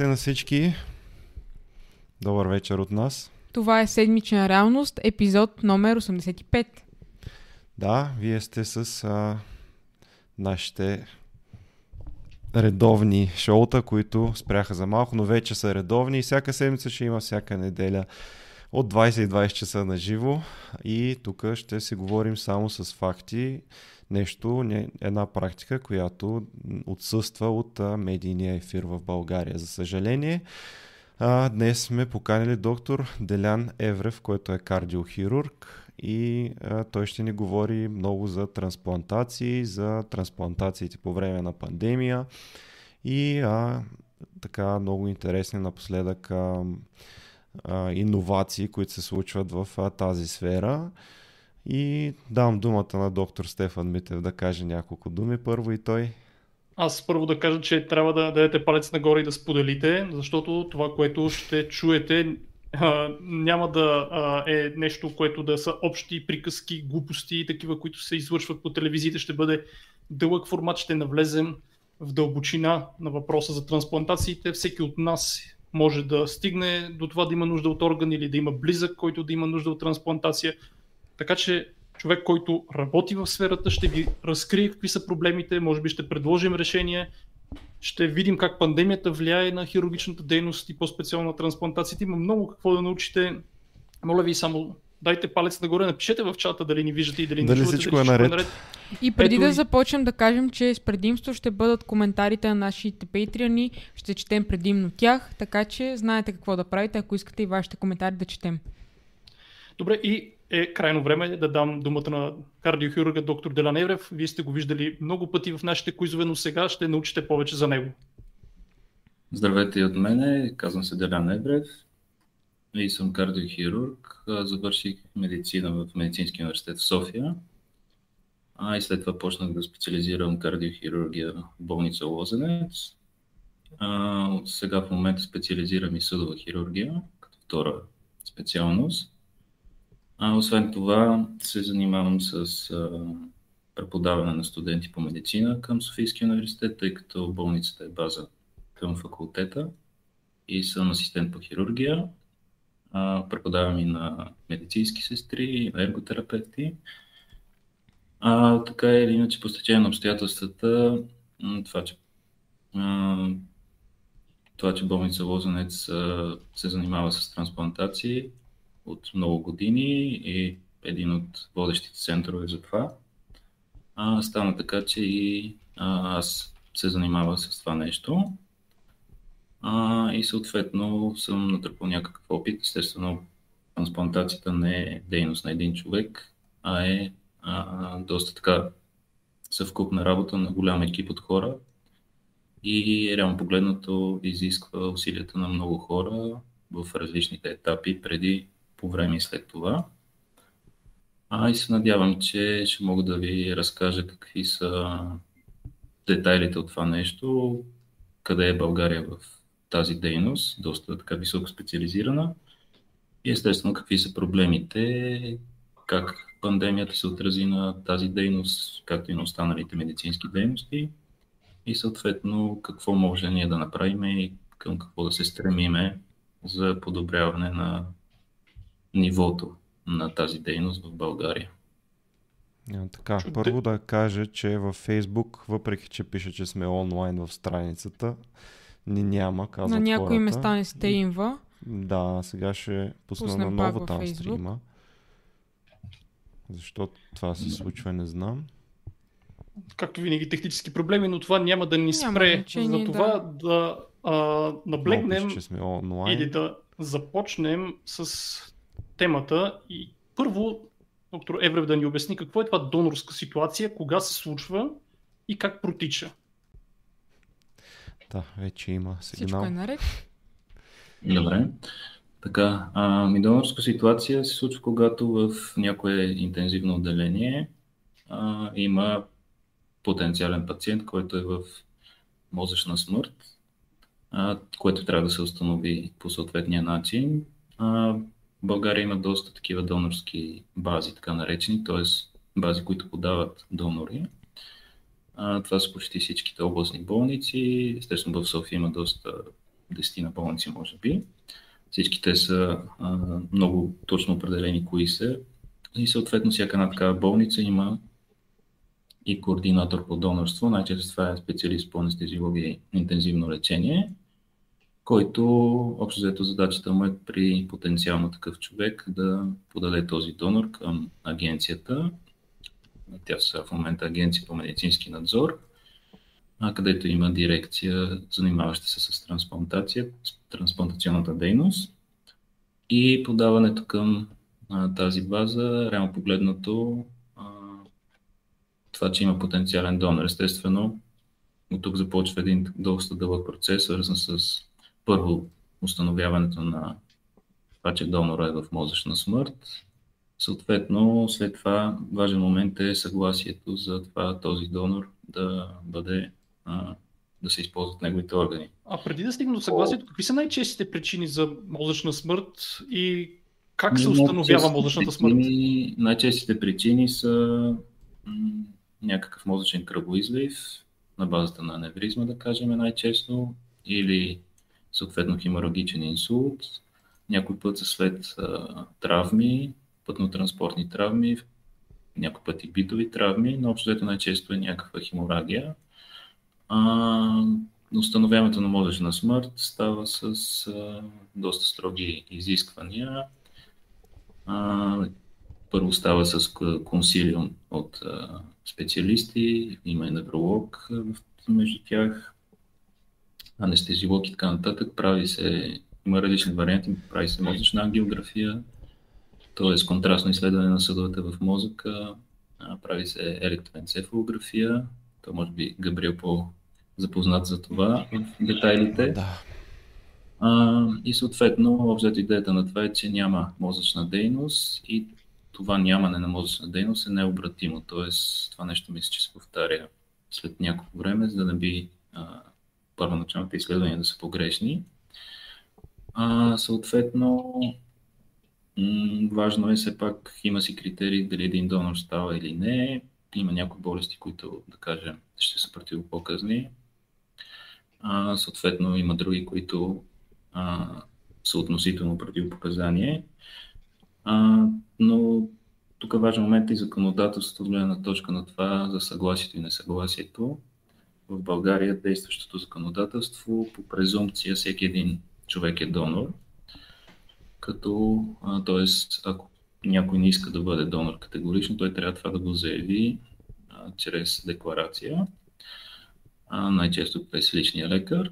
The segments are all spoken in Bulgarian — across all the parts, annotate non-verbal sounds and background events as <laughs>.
Здравейте на всички! Добър вечер от нас. Това е седмична реалност, епизод номер 85. Да, вие сте с а, нашите редовни шоута, които спряха за малко, но вече са редовни и всяка седмица ще има всяка неделя от 20 и 20 часа на живо и тук ще си говорим само с факти, нещо, не, една практика, която отсъства от а, медийния ефир в България. За съжаление, а, днес сме поканили доктор Делян Еврев, който е кардиохирург и а, той ще ни говори много за трансплантации, за трансплантациите по време на пандемия и а, така много интересни напоследък а, а, иновации, които се случват в а, тази сфера. И давам думата на доктор Стефан Митев да каже няколко думи първо и той. Аз първо да кажа, че трябва да дадете палец нагоре и да споделите, защото това, което ще чуете, няма да е нещо, което да са общи приказки, глупости, такива, които се извършват по телевизиите. Ще бъде дълъг формат, ще навлезем в дълбочина на въпроса за трансплантациите. Всеки от нас може да стигне до това да има нужда от орган или да има близък, който да има нужда от трансплантация. Така че човек, който работи в сферата, ще ви разкрие какви са проблемите, може би ще предложим решение, ще видим как пандемията влияе на хирургичната дейност и по-специално на трансплантациите. Има много какво да научите. Моля ви само дайте палец нагоре, напишете в чата дали ни виждате и дали, дали ни чувате. Всичко дали е наред. Е наред. И преди Ето да и... започнем да кажем, че с предимство ще бъдат коментарите на нашите патреони, ще четем предимно тях, така че знаете какво да правите, ако искате и вашите коментари да четем. Добре, и е крайно време да дам думата на кардиохирурга доктор Делян Еврев. Вие сте го виждали много пъти в нашите куизове, но сега ще научите повече за него. Здравейте и от мене, казвам се Делян Еврев и съм кардиохирург. Завърших медицина в Медицинския университет в София. А и след това почнах да специализирам кардиохирургия в болница Лозенец. А, сега в момента специализирам и съдова хирургия, като втора специалност. А, освен това се занимавам с а, преподаване на студенти по медицина към Софийския университет, тъй като болницата е база към факултета и съм асистент по хирургия. А, преподавам и на медицински сестри, и на ерготерапевти. А, така или иначе, по стечение на обстоятелствата, това, че, а, това, че болница Лозенец а, се занимава с трансплантации, от много години и един от водещите центрове за това. А, стана така, че и а, аз се занимавах с това нещо. А, и съответно съм натрупал някакъв опит. Естествено, трансплантацията не е дейност на един човек, а е а, доста така съвкупна работа на голям екип от хора. И реално погледнато изисква усилията на много хора в различните етапи преди по време след това. А и се надявам, че ще мога да ви разкажа какви са детайлите от това нещо, къде е България в тази дейност, доста така високо специализирана и естествено какви са проблемите, как пандемията се отрази на тази дейност, както и на останалите медицински дейности и съответно какво може ние да направим и към какво да се стремиме за подобряване на нивото на тази дейност в България. А, така, първо да кажа, че във Фейсбук, въпреки че пише, че сме онлайн в страницата, ни няма, казват На някои хората. места не сте инва. Да, сега ще пусна Пуснем на ново там Facebook. стрима. Защо това се случва, не знам. Както винаги, технически проблеми, но това няма да ни спре за това да, да а, наблегнем Много, че сме онлайн. или да започнем с темата и първо доктор Еврев да ни обясни какво е това донорска ситуация, кога се случва и как протича. Да, вече има сигнал. Всичко е наред. Добре. Така, а, ми донорска ситуация се случва, когато в някое интензивно отделение а, има потенциален пациент, който е в мозъчна смърт, а, което трябва да се установи по съответния начин. А, България има доста такива донорски бази, така наречени, т.е. бази, които подават донори. А, това са почти всичките областни болници. Естествено, в София има доста 10 на болници, може би. Всички те са а, много точно определени кои са. И съответно всяка една такава болница има и координатор по донорство. Най-често това е специалист по анестезиология и интензивно лечение, който общо взето задачата му е при потенциално такъв човек да подаде този донор към агенцията. Тя са в момента агенция по медицински надзор, където има дирекция, занимаваща се с трансплантация, трансплантационната дейност и подаването към а, тази база, реално погледнато, а, това, че има потенциален донор. Естествено, от тук започва един доста дълъг процес, свързан с първо установяването на това, че донора е в мозъчна смърт. Съответно, след това важен момент е съгласието за това този донор да бъде да се използват неговите органи. А преди да стигнем до съгласието, какви са най-честите причини за мозъчна смърт и как се установява мозъчната смърт? Причини, най-честите причини са м- някакъв мозъчен кръвоизлив на базата на аневризма, да кажем най-често, или съответно хеморагичен инсулт, някой път са след травми, пътно-транспортни травми, някой път и битови травми, но общо най-често е някаква хеморагия. А, установяването на мозъчна смърт става с а, доста строги изисквания. А, първо става с консилиум от а, специалисти, има и невролог между тях, анестезиолог и така нататък. Прави се, има различни варианти, прави се мозъчна ангиография, т.е. контрастно изследване на съдовете в мозъка, прави се електроенцефалография, то може би Габриел по запознат за това в детайлите. Да. А, и съответно, обзето идеята на това е, че няма мозъчна дейност и това нямане на мозъчна дейност е необратимо. Тоест, това нещо мисля, че се повтаря след няколко време, за да не би а, първоначалните изследвания да са погрешни. А, съответно, м- важно е все пак, има си критерии дали един донор става или не. Има някои болести, които, да кажем, ще са противопоказни. А, съответно, има други, които а, са относително противопоказание. А, но тук важен момент е и законодателството, от гледна точка на това за съгласието и несъгласието. В България действащото законодателство по презумпция всеки един човек е донор, като, т.е. ако някой не иска да бъде донор категорично, той трябва това да го заяви а, чрез декларация а, най-често през личния лекар.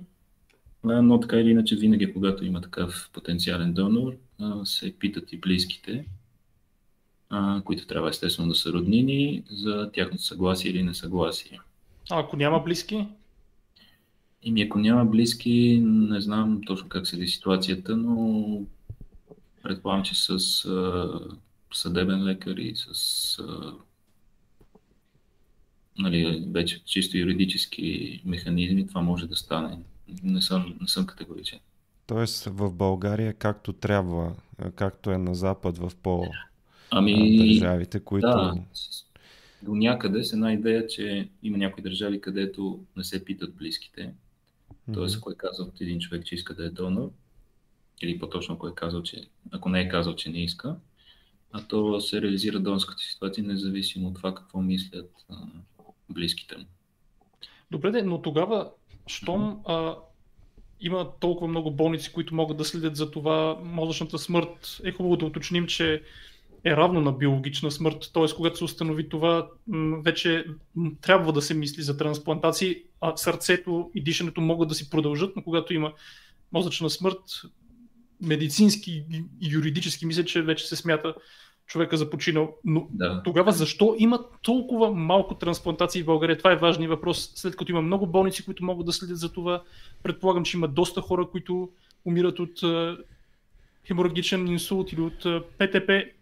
Но така или иначе, винаги, когато има такъв потенциален донор, се питат и близките, които трябва естествено да са роднини, за тяхното съгласие или несъгласие. А ако няма близки? Ими ако няма близки, не знам точно как седи ситуацията, но предполагам, че с съдебен лекар и с нали, вече чисто юридически механизми, това може да стане. Не съм, не съм категоричен. Тоест в България както трябва, както е на Запад в по ами, държавите, които... Да, до някъде с една идея, че има някои държави, където не се питат близките. Тоест, ако е казал от един човек, че иска да е донор, или по-точно ако е казал, че ако не е казал, че не иска, а то се реализира донската ситуация, независимо от това какво мислят близките му. Добре, но тогава, щом а, има толкова много болници, които могат да следят за това мозъчната смърт, е хубаво да уточним, че е равно на биологична смърт, т.е. когато се установи това, вече трябва да се мисли за трансплантации, а сърцето и дишането могат да си продължат, но когато има мозъчна смърт, медицински и юридически мисля, че вече се смята човека за починал. Но да. тогава защо има толкова малко трансплантации в България? Това е важният въпрос, след като има много болници, които могат да следят за това. Предполагам, че има доста хора, които умират от uh, хеморагичен инсулт или от uh, ПТП.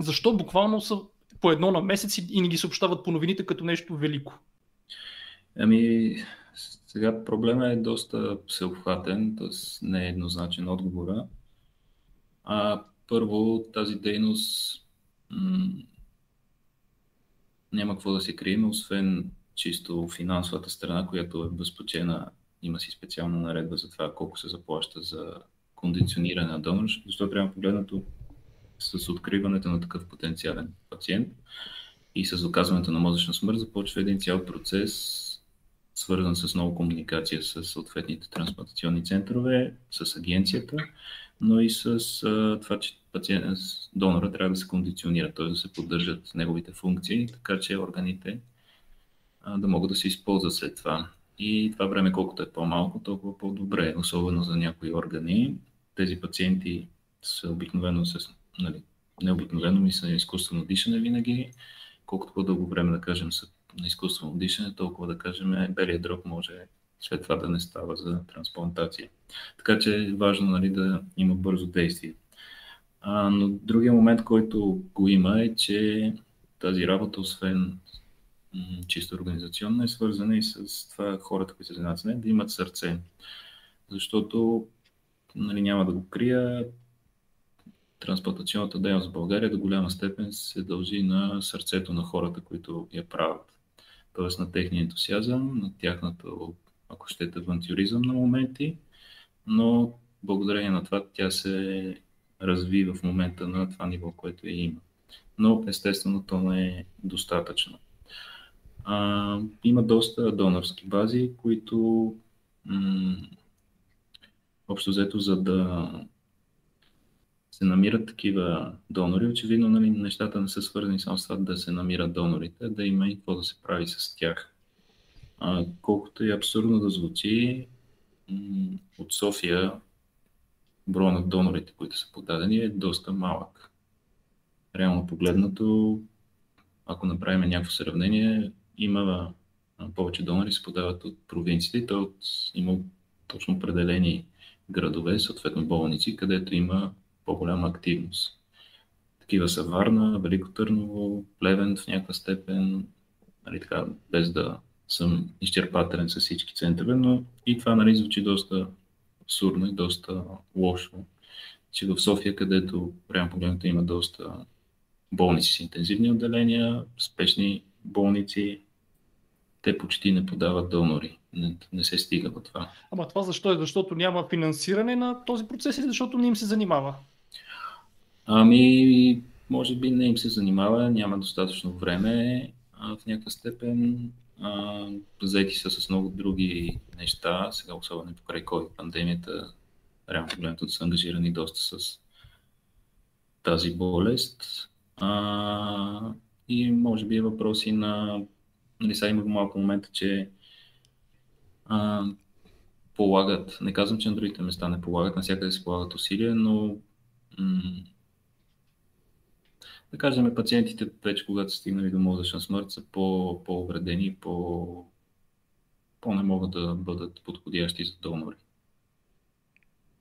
Защо буквално са по едно на месец и не ги съобщават по новините като нещо велико? Ами, сега проблема е доста всеобхватен, т.е. не е еднозначен отговора. А, първо, тази дейност м- няма какво да се крием, освен чисто финансовата страна, която е безпочена има си специална наредба за това колко се заплаща за кондициониране на донор, защото трябва погледнато с откриването на такъв потенциален пациент и с доказването на мозъчна смърт започва един цял процес, свързан с много комуникация с съответните трансплантационни центрове, с агенцията, но и с а, това, че пациент, донора трябва да се кондиционира, т.е. да се поддържат неговите функции, така че органите а, да могат да се използват след това. И това време, колкото е по-малко, толкова по-добре, особено за някои органи. Тези пациенти са обикновено с, нали, не обикновено, ми са изкуствено дишане винаги, колкото по-дълго време, да кажем, са на изкуствено дишане, толкова да кажем белият дроб може след това да не става за трансплантация. Така че е важно нали, да има бързо действие. А, но другия момент, който го има е, че тази работа, освен чисто организационна, е свързана и с това хората, които се занимават с нея, да имат сърце. Защото, нали, няма да го крия, трансплантационната дейност в България до голяма степен се дължи на сърцето на хората, които я правят. Тоест на техния ентусиазъм, на тяхната, ако щете, авантюризъм на моменти, но благодарение на това тя се разви в момента на това ниво, което е има. Но естествено то не е достатъчно. А, има доста донорски бази, които м- общо взето за да се намират такива донори, очевидно нали, нещата не са свързани само с това да се намират донорите, да има и какво да се прави с тях. А, колкото и абсурдно да звучи, от София броя на донорите, които са подадени, е доста малък. Реално погледнато, ако направим някакво сравнение, има повече донори се подават от провинциите, то има точно определени градове, съответно болници, където има по-голяма активност. Такива са Варна, Велико Търново, Плевен в някаква степен, нали, така, без да съм изчерпателен с всички центрове, но и това нали, звучи доста абсурдно и доста лошо, че в София, където прямо погледнато има доста болници с интензивни отделения, спешни болници, те почти не подават донори. Не, не се стига до това. Ама това защо е? Защото няма финансиране на този процес или защото не им се занимава? Ами, може би не им се занимава, няма достатъчно време а, в някаква степен. А, заети са с много други неща, сега особено покрай COVID пандемията, реално погледнато са ангажирани доста с тази болест. А, и може би е въпроси на... Нали, сега има малко момента, че а, полагат, не казвам, че на другите места не полагат, навсякъде се полагат усилия, но м- да кажем, пациентите вече когато са стигнали до мозъчна смърт са по, по-увредени, по, по-не могат да бъдат подходящи за донори.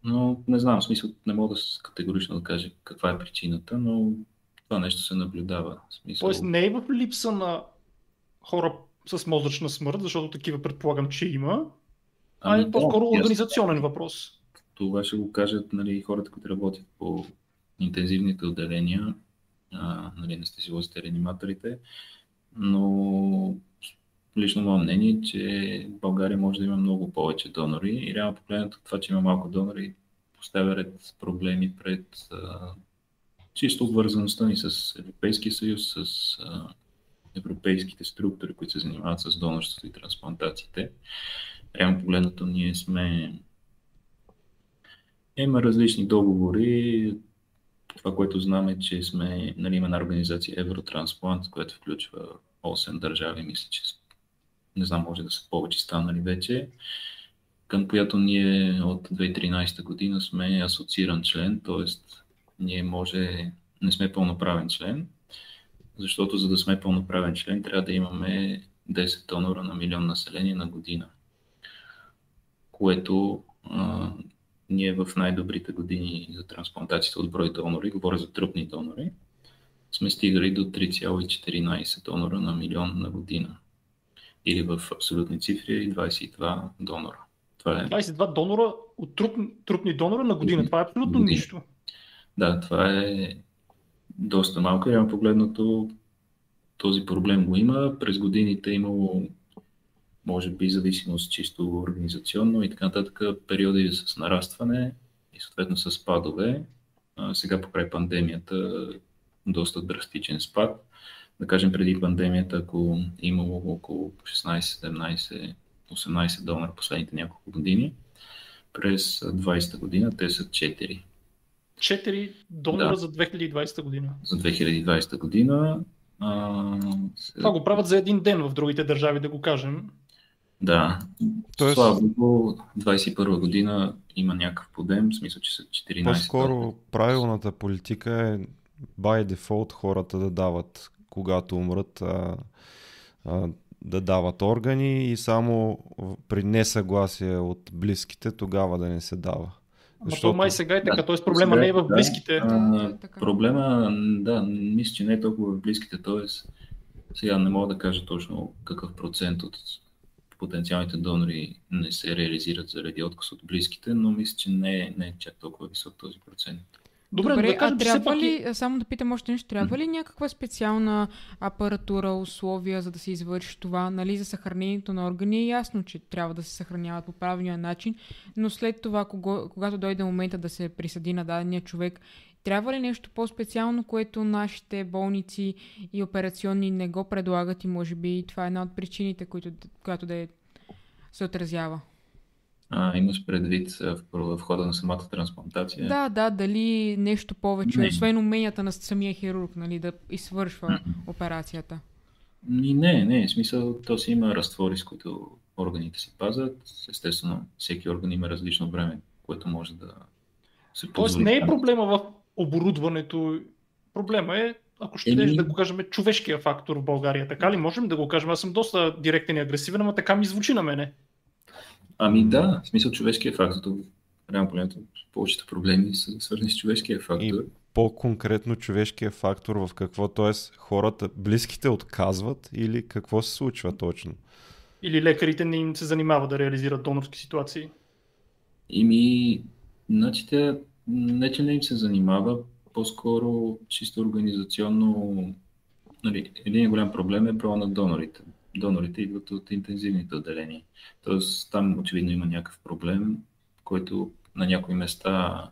Но не знам, в смисъл не мога да категорично да кажа каква е причината, но това нещо се наблюдава. Смисъл... Тоест не е в липса на хора с мозъчна смърт, защото такива предполагам, че има, а е ами, по-скоро да, организационен въпрос. Това ще го кажат нали, хората, които работят по интензивните отделения а, нали, анестезиолозите, реаниматорите, но лично мое мнение е, че България може да има много повече донори и реално погледнато това, че има малко донори, поставя ред проблеми пред а, чисто обвързаността ни с Европейския съюз, с а, европейските структури, които се занимават с донорството и трансплантациите. Реално погледнато ние сме има различни договори, това, което знам е, че сме, нали, има една организация Евротрансплант, която включва 8 държави, мисля, че не знам, може да са повече станали вече, към която ние от 2013 година сме асоцииран член, т.е. ние може, не сме пълноправен член, защото за да сме пълноправен член трябва да имаме 10 донора на милион население на година, което ние в най-добрите години за трансплантацията от брой донори, говоря за трупни донори, сме стигали до 3,14 донора на милион на година. Или в абсолютни цифри 22 донора. Това е... 22 донора от труп, трупни донора на година. Това е абсолютно година. нищо. Да, това е доста малко. Реално погледнато този проблем го има. През годините е имало може би зависимост чисто организационно и така нататък, периоди с нарастване и съответно с спадове. сега покрай пандемията доста драстичен спад. Да кажем преди пандемията, ако имало около 16, 17, 18 долара последните няколко години, през 20-та година те са 4. 4 долара да. за 2020 година. За 2020 година. А, Това го правят за един ден в другите държави, да го кажем. Да. Тоест... Слава Богу, 21 година има някакъв подем, в смисъл, че са 14. По-скоро правилната политика е by default хората да дават, когато умрат, а, а, да дават органи и само при несъгласие от близките тогава да не се дава. Защото... май сега е така, да, т.е. проблема не е в близките. Да, а, проблема, да, мисля, че не е толкова в близките, т.е. сега не мога да кажа точно какъв процент от потенциалните донори не се реализират заради отказ от близките, но мисля, че не е, не е чак толкова висок този процент. Добре, Добре да кажем, а трябва ли, е... само да питам още нещо, трябва ли някаква специална апаратура, условия, за да се извърши това? Нали, за съхранението на органи е ясно, че трябва да се съхраняват по правилния начин, но след това, кого, когато дойде момента да се присъди на дадения човек, трябва ли нещо по-специално, което нашите болници и операционни не го предлагат и може би това е една от причините, които, която да е, се отразява? А, имаш предвид в, в хода на самата трансплантация? Да, да, дали нещо повече, не. освен уменията на самия хирург, нали, да извършва операцията. И не, не, в смисъл, то си има разтвори, с които органите се пазят. Естествено, всеки орган има различно време, което може да се позволи. Тоест не е проблема в оборудването. Проблема е, ако ще Еми... да го кажем, човешкия фактор в България. Така ли можем да го кажем? Аз съм доста директен и агресивен, ама така ми звучи на мене. Ами да, в смисъл човешкия фактор. Реално погледнато, повечето проблеми са свързани с човешкия фактор. И по-конкретно човешкия фактор в какво, т.е. хората, близките отказват или какво се случва точно? Или лекарите не им се занимават да реализират донорски ситуации? Ими, значи те не, че не им се занимава, по-скоро чисто организационно нали, един голям проблем е броя на донорите донорите идват от интензивните отделения. Тоест там очевидно има някакъв проблем, който на някои места,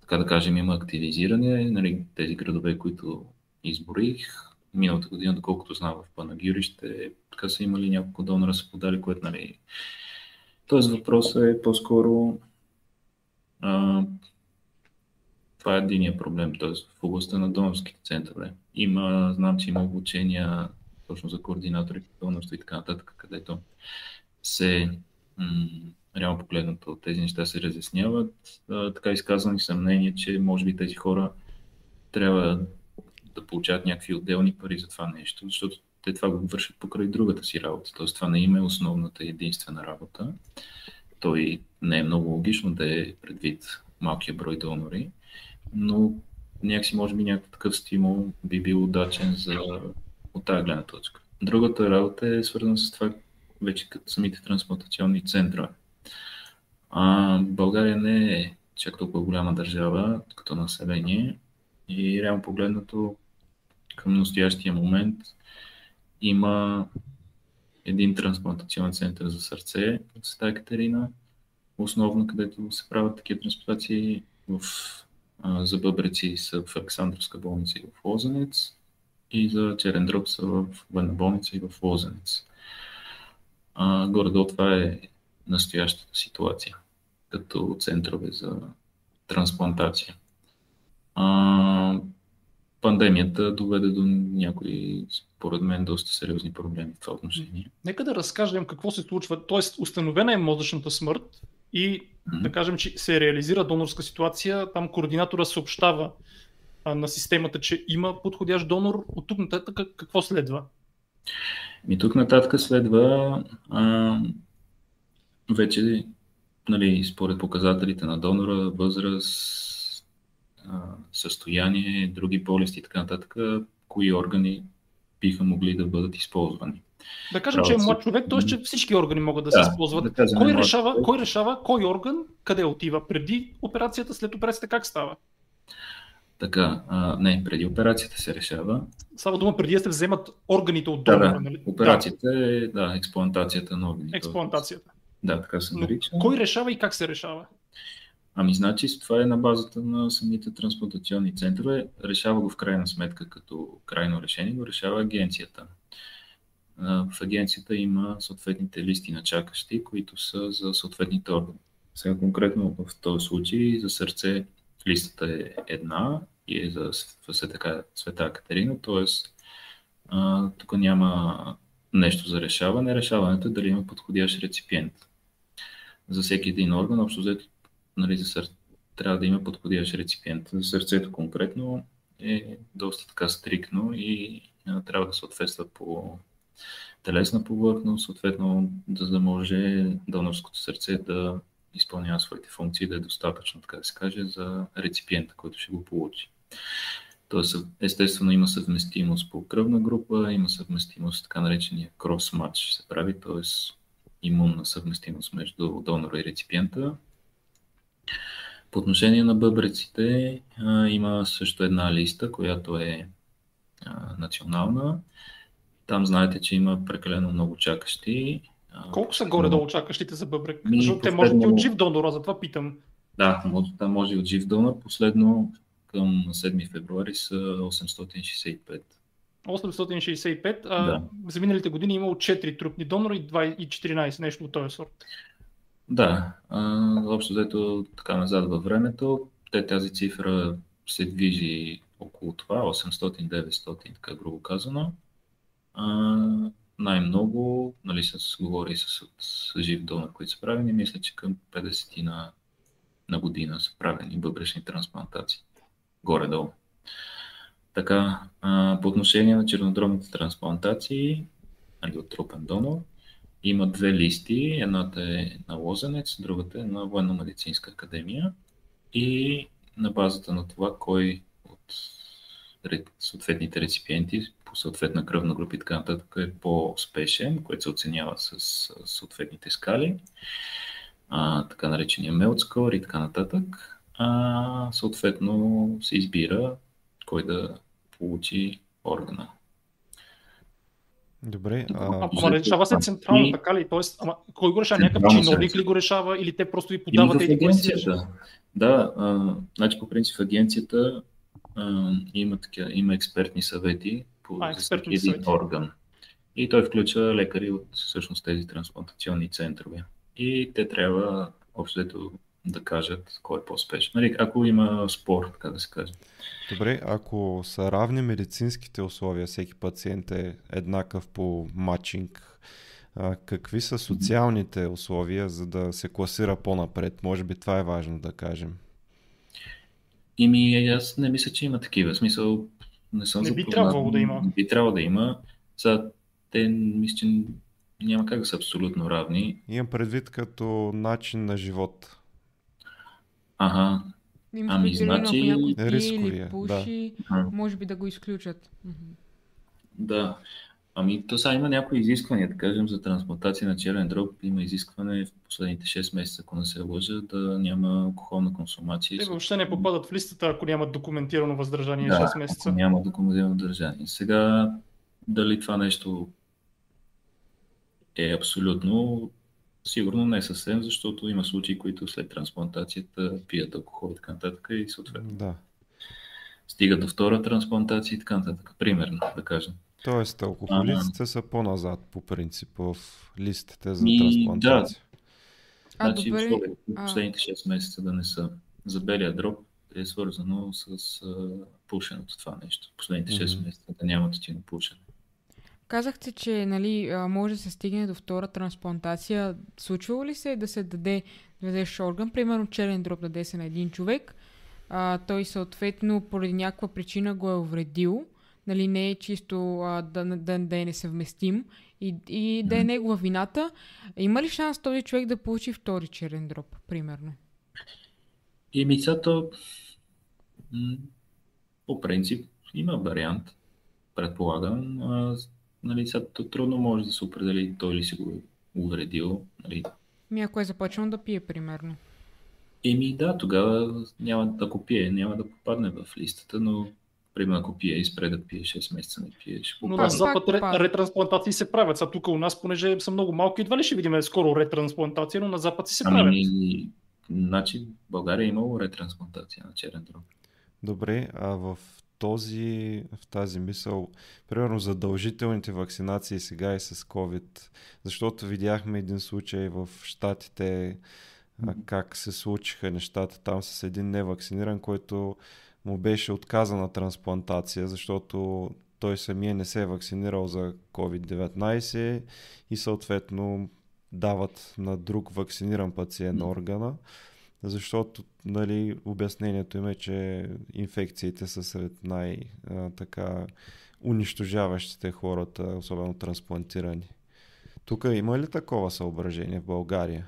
така да кажем, има активизиране. Нали, тези градове, които изборих, миналата година, доколкото знам в Панагюрище, така са имали няколко донора са подали, което нали... Тоест въпросът е по-скоро това е единия проблем, т.е. в областта на донорските центрове. Има, знам, че има обучения точно за координатори донорство и така нататък, където се м- реално погледнато тези неща се разясняват. А, така изказани съмнение, че може би тези хора трябва да получават някакви отделни пари за това нещо, защото те това го вършат покрай другата си работа. Тоест това не има е основната и единствена работа. Той не е много логично да е предвид малкия брой донори, но някакси може би някакъв такъв стимул би бил удачен за от тази гледна точка. Другата работа е свързана с това вече като самите трансплантационни центрове. А, България не е чак толкова голяма държава като население и реално погледнато към настоящия момент има един трансплантационен център за сърце в Света Екатерина, основно където се правят такива трансплантации в, а, за бъбреци са в Александровска болница и в Лозенец и за черен дроб са в военна болница и в Лозенец. А, горе-долу това е настоящата ситуация като центрове за трансплантация. А, пандемията доведе до някои, според мен, доста сериозни проблеми в това отношение. Нека да разкажем какво се случва. Тоест, установена е мозъчната смърт и mm-hmm. да кажем, че се реализира донорска ситуация. Там координатора съобщава а, на системата, че има подходящ донор, от тук нататък какво следва? Ми тук нататък следва а, вече нали, според показателите на донора, възраст, състояние, други болести и така нататък, кои органи биха могли да бъдат използвани. Да кажем, Право че е млад човек, т.е. че всички органи могат да, да се използват. Да кажем, кой, решава, кой решава кой орган къде отива преди операцията, след операцията как става? Така, а, не, преди операцията се решава. Само дума, преди да се вземат органите от Да, донора, да. нали? Операцията е, да, експлантацията на органите. Експлантацията. Да, така се Но нарича. кой решава и как се решава? Ами, значи, това е на базата на самите трансплантационни центрове. Решава го в крайна сметка като крайно решение, го решава агенцията. В агенцията има съответните листи на чакащи, които са за съответните органи. Сега конкретно в този случай за сърце листата е една и е за света Катерина, т.е. тук няма нещо за решаване. Решаването е дали има подходящ реципиент. За всеки един орган, общо взето, нали, за сърце, трябва да има подходящ реципиент. За сърцето конкретно е доста така стрикно и трябва да съответства по телесна повърхност, съответно, за да може донорското сърце да изпълнява своите функции, да е достатъчно, така да се каже, за реципиента, който ще го получи. Тоест, естествено, има съвместимост по кръвна група, има съвместимост, така наречения крос-матч се прави, т.е. имунна съвместимост между донора и реципиента. По отношение на бъбреците, а, има също една листа, която е а, национална. Там знаете, че има прекалено много чакащи. А, Колко са горе-долу чакащите за бъбрек? Ми, Защото те може да последно- от жив донора, затова питам. Да, може, там може и от жив донор. Последно към 7 февруари са 865. 865, а Да. за миналите години е имало 4 трупни донора и 2 и 14, нещо от този сорт. Да, а, общо взето така назад във времето, те тази цифра се движи около това, 800-900, така грубо казано. А, най-много, нали, с, говори с, с жив донор, които са правени, мисля, че към 50 на, на година са правени бъбречни трансплантации. Горе-долу. Така, а, по отношение на чернодробните трансплантации, нали, от трупен донор, има две листи. Едната е на Лозенец, другата е на Военно-медицинска академия. И на базата на това, кой от съответните реципиенти по съответна кръвна група и така нататък е по-успешен, което се оценява с съответните скали, а, така наречения Melt Score и така нататък. А, съответно се избира кой да получи органа. Добре. А, ама решава се централно, И- така ли? Тоест, ама, кой го решава? Някакъв чиновник ли го решава или те просто ви подават си? агенцията. Да, а, значи по принцип агенцията а, има, такива, има експертни съвети по А, за експертни един съвети. орган. И той включва лекари от всъщност тези трансплантационни центрове. И те трябва общо да кажат кой е по-успешен. Нали, ако има спор, така да се каже. Добре, ако са равни медицинските условия, всеки пациент е еднакъв по матчинг, какви са социалните условия, за да се класира по-напред? Може би това е важно да кажем. И ми, аз не мисля, че има такива. В смисъл, не съм Не би запознат. трябвало да има. Не би трябвало да има. Сега, те мисля, че няма как да са абсолютно равни. Имам предвид като начин на живот. Ага, Има Ами, примерно, значи, ако някой пие рисковия, или пуши, А, може би да го изключат. Да. Ами, то сега има някои изисквания, да кажем, за трансплантация на черен дроб. Има изискване в последните 6 месеца, ако не се лъжа, да няма алкохолна консумация. Те въобще не попадат в листата, ако нямат документирано въздържание Да, 6 месеца. ако няма документирано държание. Сега, дали това нещо е абсолютно, сигурно не съвсем, защото има случаи, които след трансплантацията пият алкохол и така нататък и съответно Да. стигат до втора трансплантация и така нататък. Примерно, да кажем. Тоест, алкохолиците са по-назад по принцип в листите за Ми, трансплантация. А, значи, добре. а- последните 6 месеца да не са. За белия дроб е свързано с а, пушенето това нещо. Последните 6 Мгм. месеца да няма тютюно пушене. Казахте, че нали, може да се стигне до втора трансплантация. Случвало ли се е да се даде, да дадеш орган, примерно черен дроб даде се на един човек, а, той съответно поради някаква причина го е увредил, нали, не е чисто а, да, да, да е несъвместим и, и да е негова вината. Има ли шанс този човек да получи втори черен дроб, примерно? И мисълта, м, по принцип, има вариант, предполагам. Нали, сега трудно може да се определи той ли си го е увредил. Нали. Ми ако е започнал да пие, примерно. Еми да, тогава няма да пие, няма да попадне в листата, но примерно ако пие и спре да пие 6 месеца не пие, ще Но на Запад ре, ретрансплантации се правят. А тук у нас, понеже са много малки, едва ли ще видим скоро ретрансплантация, но на Запад си се ами, правят. Значи България е имало ретрансплантация на черен дроб. Добре, а в този, в тази мисъл, примерно задължителните вакцинации сега и с COVID, защото видяхме един случай в Штатите, как се случиха нещата. Там с един невакциниран, който му беше отказана трансплантация, защото той самия не се е вакцинирал за COVID-19 и съответно дават на друг вакциниран пациент органа, защото нали, обяснението им е, че инфекциите са сред най-така унищожаващите хората, особено трансплантирани. Тук има ли такова съображение в България?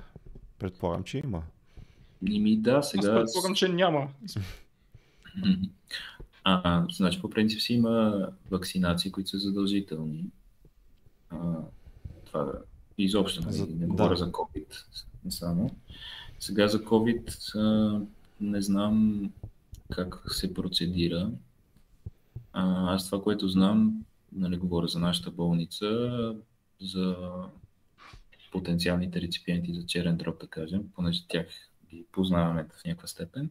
Предполагам, че има. Ими да, сега... Аз предполагам, че няма. <laughs> А, значи, по принцип си има вакцинации, които са задължителни. А, това изобщо нали, за, не говоря да. за COVID, не само. Сега за COVID а, не знам как се процедира. А, аз това, което знам, нали, говоря за нашата болница, за потенциалните реципиенти за черен дроб, да кажем, понеже тях ги познаваме в някаква степен.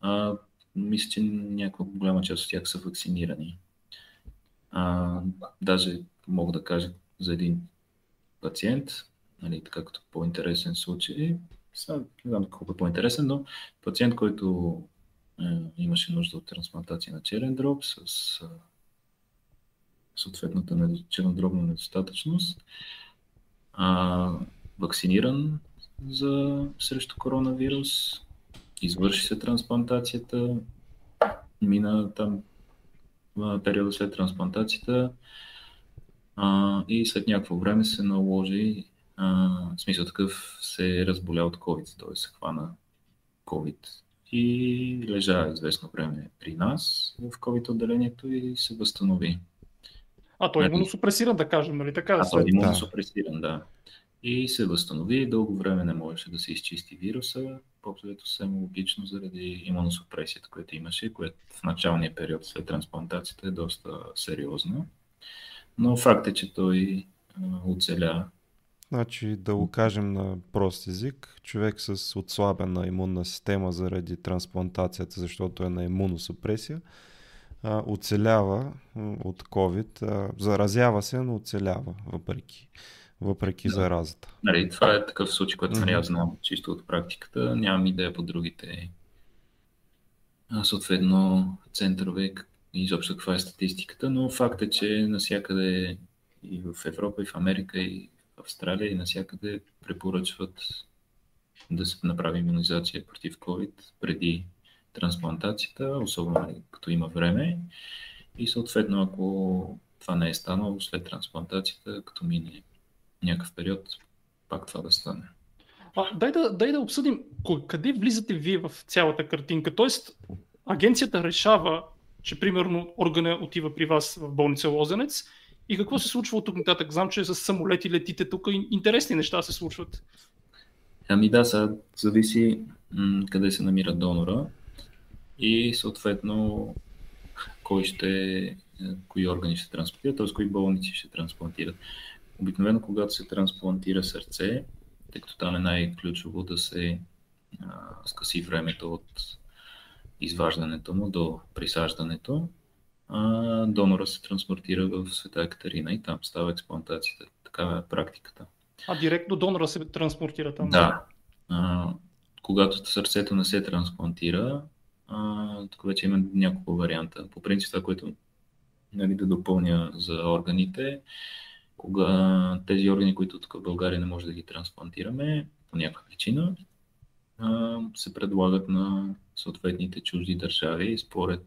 А, мисля, че някаква голяма част от тях са вакцинирани. А, даже мога да кажа за един пациент, нали, така като по-интересен случай, не знам колко е по-интересен, но пациент, който е, имаше нужда от трансплантация на черен дроб с е, съответната чернодробна недостатъчност, а, вакциниран за, срещу коронавирус, извърши се трансплантацията, мина там периода след трансплантацията а, и след някакво време се наложи, а, в смисъл такъв се разболя от COVID, т.е. се хвана COVID и лежа известно време при нас в COVID отделението и се възстанови. А той е имуносупресиран, да кажем, нали така? А той е имуносупресиран, да. И се възстанови, дълго време не можеше да се изчисти вируса, по-общо съвсем логично заради имуносупресията, която имаше, която в началния период след трансплантацията е доста сериозна. Но факт е, че той оцеля. Значи да го кажем на прост език, човек с отслабена имунна система заради трансплантацията, защото е на имуносупресия, оцелява от COVID, заразява се, но оцелява въпреки въпреки да. заразата. Нали, това е такъв случай, който mm-hmm. аз знам чисто от практиката. Нямам идея по другите съответно центрове и изобщо каква е статистиката, но факт е, че насякъде и в Европа, и в Америка, и Австралия, и насякъде препоръчват да се направи иммунизация против COVID преди трансплантацията, особено като има време. И съответно, ако това не е станало след трансплантацията, като мине някакъв период пак това да стане. А, дай, да, дай да обсъдим къде влизате вие в цялата картинка. Тоест, агенцията решава, че примерно органа отива при вас в болница Лозенец и какво се случва от тук нататък? Знам, че с самолети летите тук интересни неща се случват. Ами да, сега зависи м- къде се намира донора и съответно кой ще, кои органи ще трансплантират, т.е. кои болници ще трансплантират. Обикновено, когато се трансплантира сърце, тъй като там е най-ключово да се а, скъси времето от изваждането му до присаждането, а, донора се транспортира в Света Екатерина и там става експлантацията. Такава е практиката. А директно донора се транспортира там? Да. А, когато сърцето не се трансплантира, а, тук вече има няколко варианта. По принцип това, което нали, да допълня за органите, кога тези органи, които тук в България не може да ги трансплантираме по някаква причина, се предлагат на съответните чужди държави според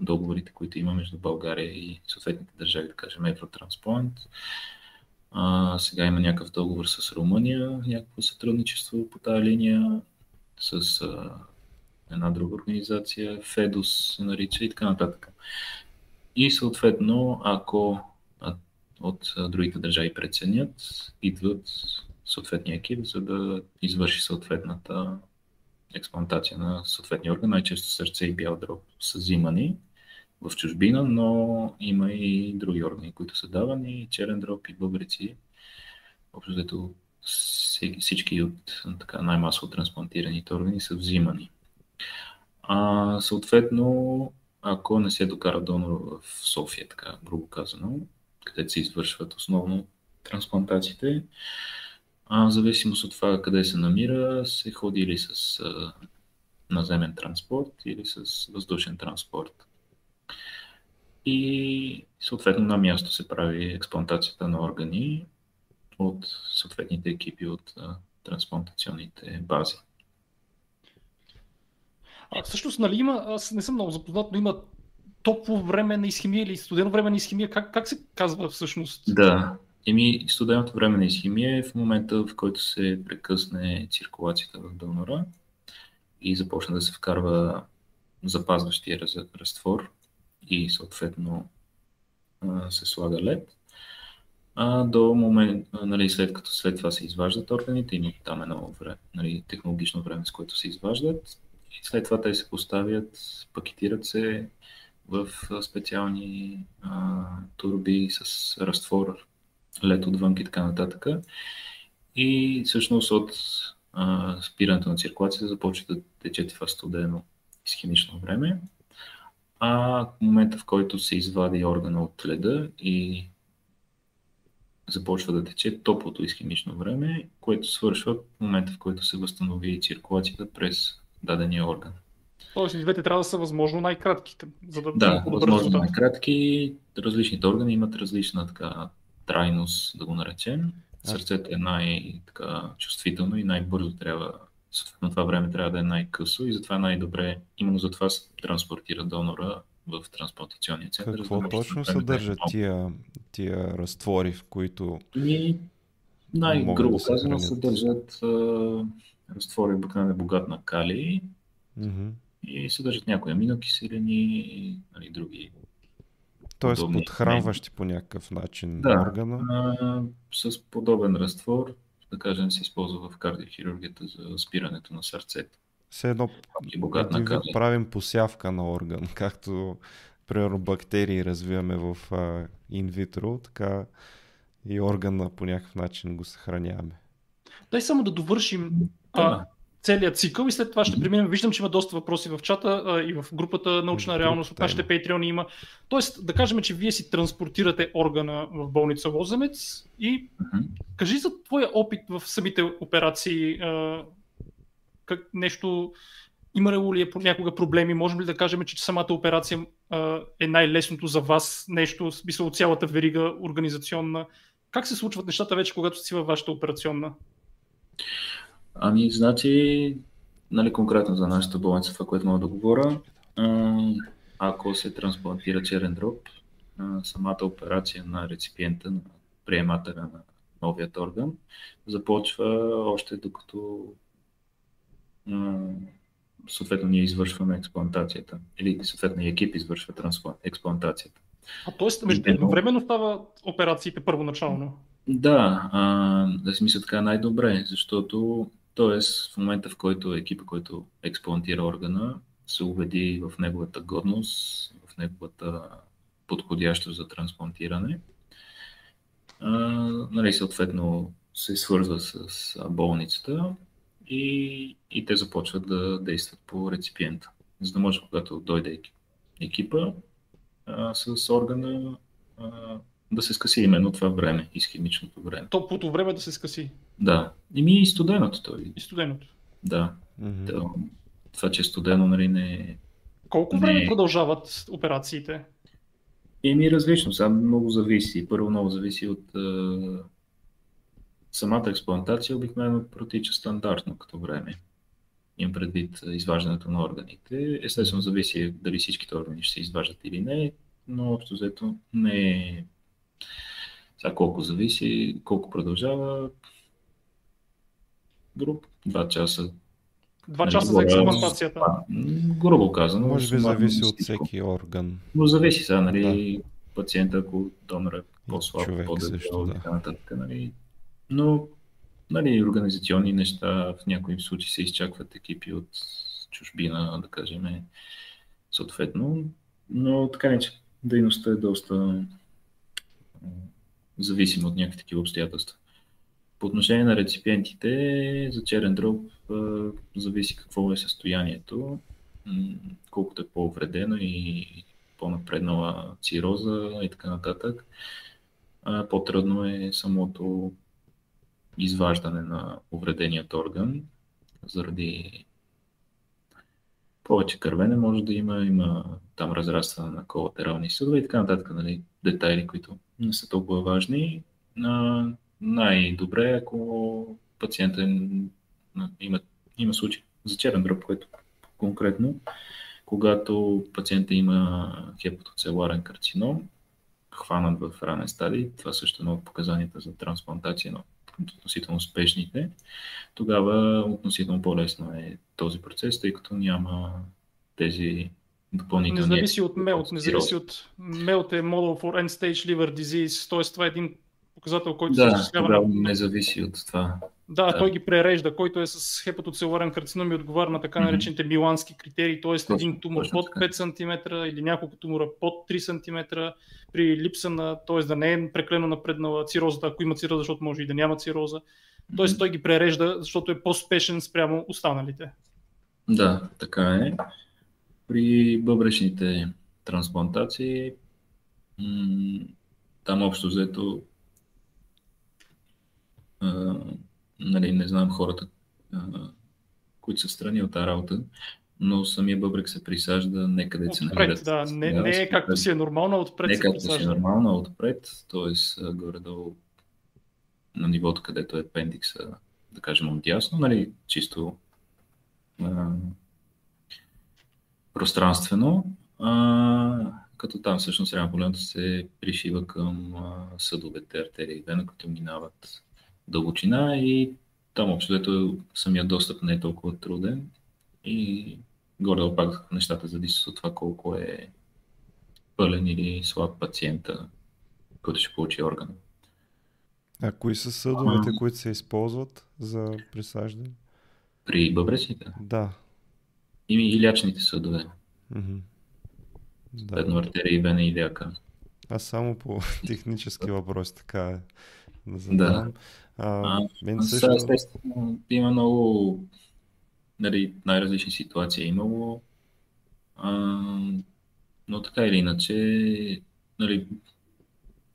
договорите, които има между България и съответните държави, да кажем Евротрансплант. Сега има някакъв договор с Румъния, някакво сътрудничество по тази линия, с а, една друга организация, ФЕДОС се нарича и така нататък. И съответно, ако от другите държави преценят, идват съответния екип, за да извърши съответната експлантация на съответния орган. Най-често сърце и бял дроб са взимани в чужбина, но има и други органи, които са давани, черен дроб и бъбрици. Общо всички от така, най-масово трансплантираните органи са взимани. А, съответно, ако не се докара донор в София, така грубо казано, където се извършват основно трансплантациите, а, в зависимост от това къде се намира, се ходи или с а, наземен транспорт или с въздушен транспорт. И съответно на място се прави експлантацията на органи от съответните екипи от а, трансплантационните бази. А, всъщност, нали има, аз не съм много запознат, но има топло време на изхимия или студено време на изхимия. Как, как се казва всъщност? Да, Еми, студеното време на изхимия е в момента, в който се прекъсне циркулацията в донора и започне да се вкарва запазващия разтвор и съответно се слага лед. А до момент, нали, след като след това се изваждат органите, има там едно време, нали, технологично време, с което се изваждат, и след това те се поставят, пакетират се в специални а, турби с разтвор, лед отвън и така нататък. И всъщност от а, спирането на циркулацията започва да тече това студено изхимично време. А в момента, в който се извади органа от леда и започва да тече топлото изхимично време, което свършва в момента, в който се възстанови циркулацията през дадения орган. Тоест, и двете трябва да са възможно най-кратките. За да, да възможно най-кратки. Различните органи имат различна така трайност, да го наречем. Сърцето е най-чувствително и най-бързо трябва, на това време трябва да е най-късо и затова най-добре, именно затова се транспортира донора в трансплантационния център. Какво да точно съдържат тия, тия разтвори, в които и най-грубо да казано съдържат а, разтвори обикновено богат на калий mm-hmm. и съдържат някои аминокиселини и нали, други Тоест подхранващи по някакъв начин да, органа? А, с подобен разтвор, да кажем, се използва в кардиохирургията за спирането на сърцето. Все едно да правим посявка на орган, <laughs> както примерно бактерии развиваме в инвитро, така и органа по някакъв начин го съхраняваме. Дай само да довършим а, целият цикъл и след това ще преминем. Виждам, че има доста въпроси в чата а, и в групата Научна реалност от нашите Patreon има. Тоест, да кажем, че вие си транспортирате органа в болница Лозенец и кажи за твоя опит в самите операции. А, как нещо, има ли е някога проблеми? Можем ли да кажем, че самата операция а, е най-лесното за вас нещо, смисъл от цялата верига организационна? Как се случват нещата вече, когато си във вашата операционна? Ами, значи, нали, конкретно за нашата болница, това, което мога да говоря, ако се трансплантира черен дроб, самата операция на реципиента, на приемателя на новият орган, започва още докато съответно ние извършваме експлантацията или съответно екип извършва експлантацията. А т.е. междувременно става операциите първоначално? Да, а, да си мисля така най-добре, защото Тоест, в момента в който екипа, който експлантира органа, се убеди в неговата годност, в неговата подходяща за трансплантиране, а, нали, съответно се свързва с, болницата и, и те започват да действат по реципиента. За да може, когато дойде екипа а, с органа, а, да се скъси именно това време, изхимичното време. Топлото време да се скъси. Да. И ми и студеното той. И студеното. Да. Mm-hmm. Това, че е студено, нали не е- Колко не... време продължават операциите? Еми различно, сега много зависи. Първо много зависи от е, самата експлуатация, обикновено протича стандартно като време. Имам предвид изваждането на органите. Естествено зависи дали всичките органи ще се изваждат или не, но общо взето не е сега колко зависи, колко продължава. Груп, два часа. Два нали, часа за експлуатацията. Грубо казано. Може би зависи от всеки орган. Но зависи сега, нали, да. пациента, ако донора е по-слаб, по-дебел да. така нататък. Нали. Но нали, организационни неща, в някои случаи се изчакват екипи от чужбина, да кажем, съответно. Но така не, че дейността е доста зависима от някакви такива обстоятелства. По отношение на реципиентите, за черен дроб зависи какво е състоянието, колкото е по-вредено и по-напреднала цироза и така нататък. По-трудно е самото изваждане на увреденият орган, заради повече кървене може да има, има там разрастване на колатерални съдове и така нататък, нали, детайли, които не са толкова важни. На най-добре, ако пациента има, има случай за черен дръб, който конкретно, когато пациента има хепатоцеларен карцином, хванат в ранен стадий, това също е едно от показанията за трансплантация на относително успешните, тогава относително по-лесно е този процес, тъй като няма тези допълнителни... Не зависи от МЕЛТ, не зависи от МЕЛТ е Model for End Stage Liver Disease, т.е. това е един показател, който да, се изчислява. Да, не зависи от това. Да, да, той ги прережда, който е с хепатоцеларен карцином и отговаря на така наречените милански критерии, т.е. един тумор под 5 см или няколко тумора под 3 см при липса на, т.е. да не е преклено напреднала цирозата, ако има цироза, защото може и да няма цироза. Т.е. Той ги прережда, защото е по-спешен спрямо останалите. Да, така е. При бъбречните трансплантации там общо взето нали, не знам хората, а, които са страни от тази работа, но самия бъбрек се присажда не където се намират. Да, не, не е както си е нормално, отпред не се както си е нормално, отпред, т.е. горе-долу на нивото, където е апендикса, да кажем отдясно, нали, чисто а, пространствено, а, като там всъщност реално се пришива към а, съдовете, артерии и вена, които минават дълбочина и там общо самия достъп не е толкова труден и горе пак нещата зависят от това колко е пълен или слаб пациента, който ще получи органа. А кои са съдовете, а... които се използват за присаждане? При бъбреците? Да. И илячните съдове. Mm-hmm. Да. Едно артерия и вена и ляка. Аз само по <laughs> технически въпроси така е. Да. А, мен също... Естествено, има много нали, най-различни ситуации имало, а, но така или иначе, нали,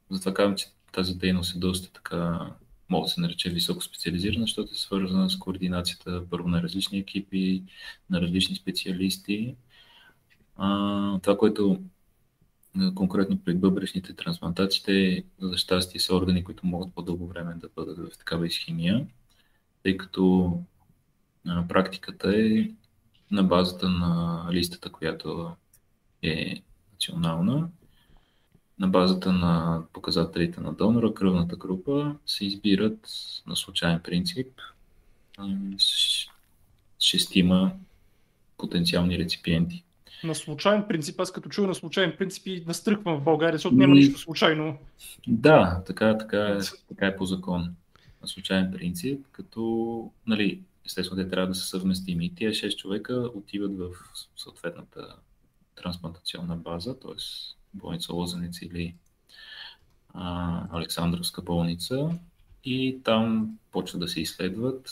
затова казвам, че тази дейност е доста така, мога да се нарече високо специализирана, защото е свързана с координацията първо на различни екипи, на различни специалисти. А, това, което конкретно при бъбречните трансплантациите, за щастие са органи, които могат по-дълго време да бъдат в такава изхимия, тъй като а, практиката е на базата на листата, която е национална, на базата на показателите на донора, кръвната група се избират на случайен принцип шестима потенциални реципиенти на случайен принцип. Аз като чуя на случайен принцип и настръхвам в България, защото няма нищо случайно. Да, така, така, е, така е по закон. На случайен принцип, като, нали, естествено, те трябва да са съвместими. И тия 6 човека отиват в съответната трансплантационна база, т.е. болница Лозенец или а, Александровска болница и там почва да се изследват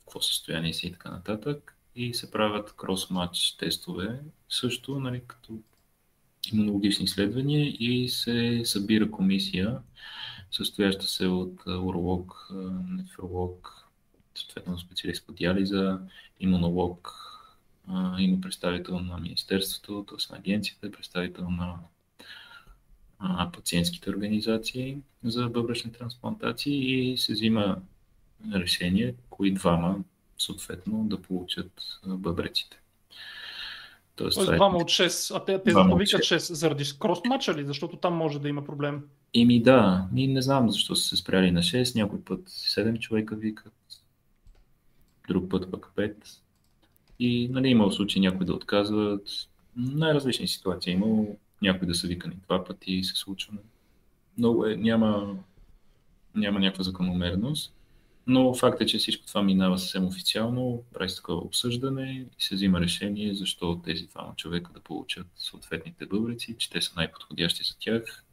какво състояние си и така нататък и се правят крос-матч тестове, също нали, като имунологични изследвания и се събира комисия, състояща се от уролог, нефролог, съответно специалист по диализа, имунолог, има представител на Министерството, т.е. на агенцията, представител на пациентските организации за бъбречни трансплантации и се взима решение, кои двама съответно да получат бъбреците. Тоест, Тоест е двама от 6, а те, те да викат 6 заради крос матча ли? Защото там може да има проблем. Ими да, ми не знам защо са се спряли на 6, някой път 7 човека викат, друг път пък 5. И нали, имал случай някой да отказват. Най-различни ситуации. Имало някой да са викани два пъти и се случва. Много е, няма, няма някаква закономерност. Но факт е, че всичко това минава съвсем официално, прави се такова обсъждане и се взима решение защо тези двама човека да получат съответните бъбрици, че те са най-подходящи за тях.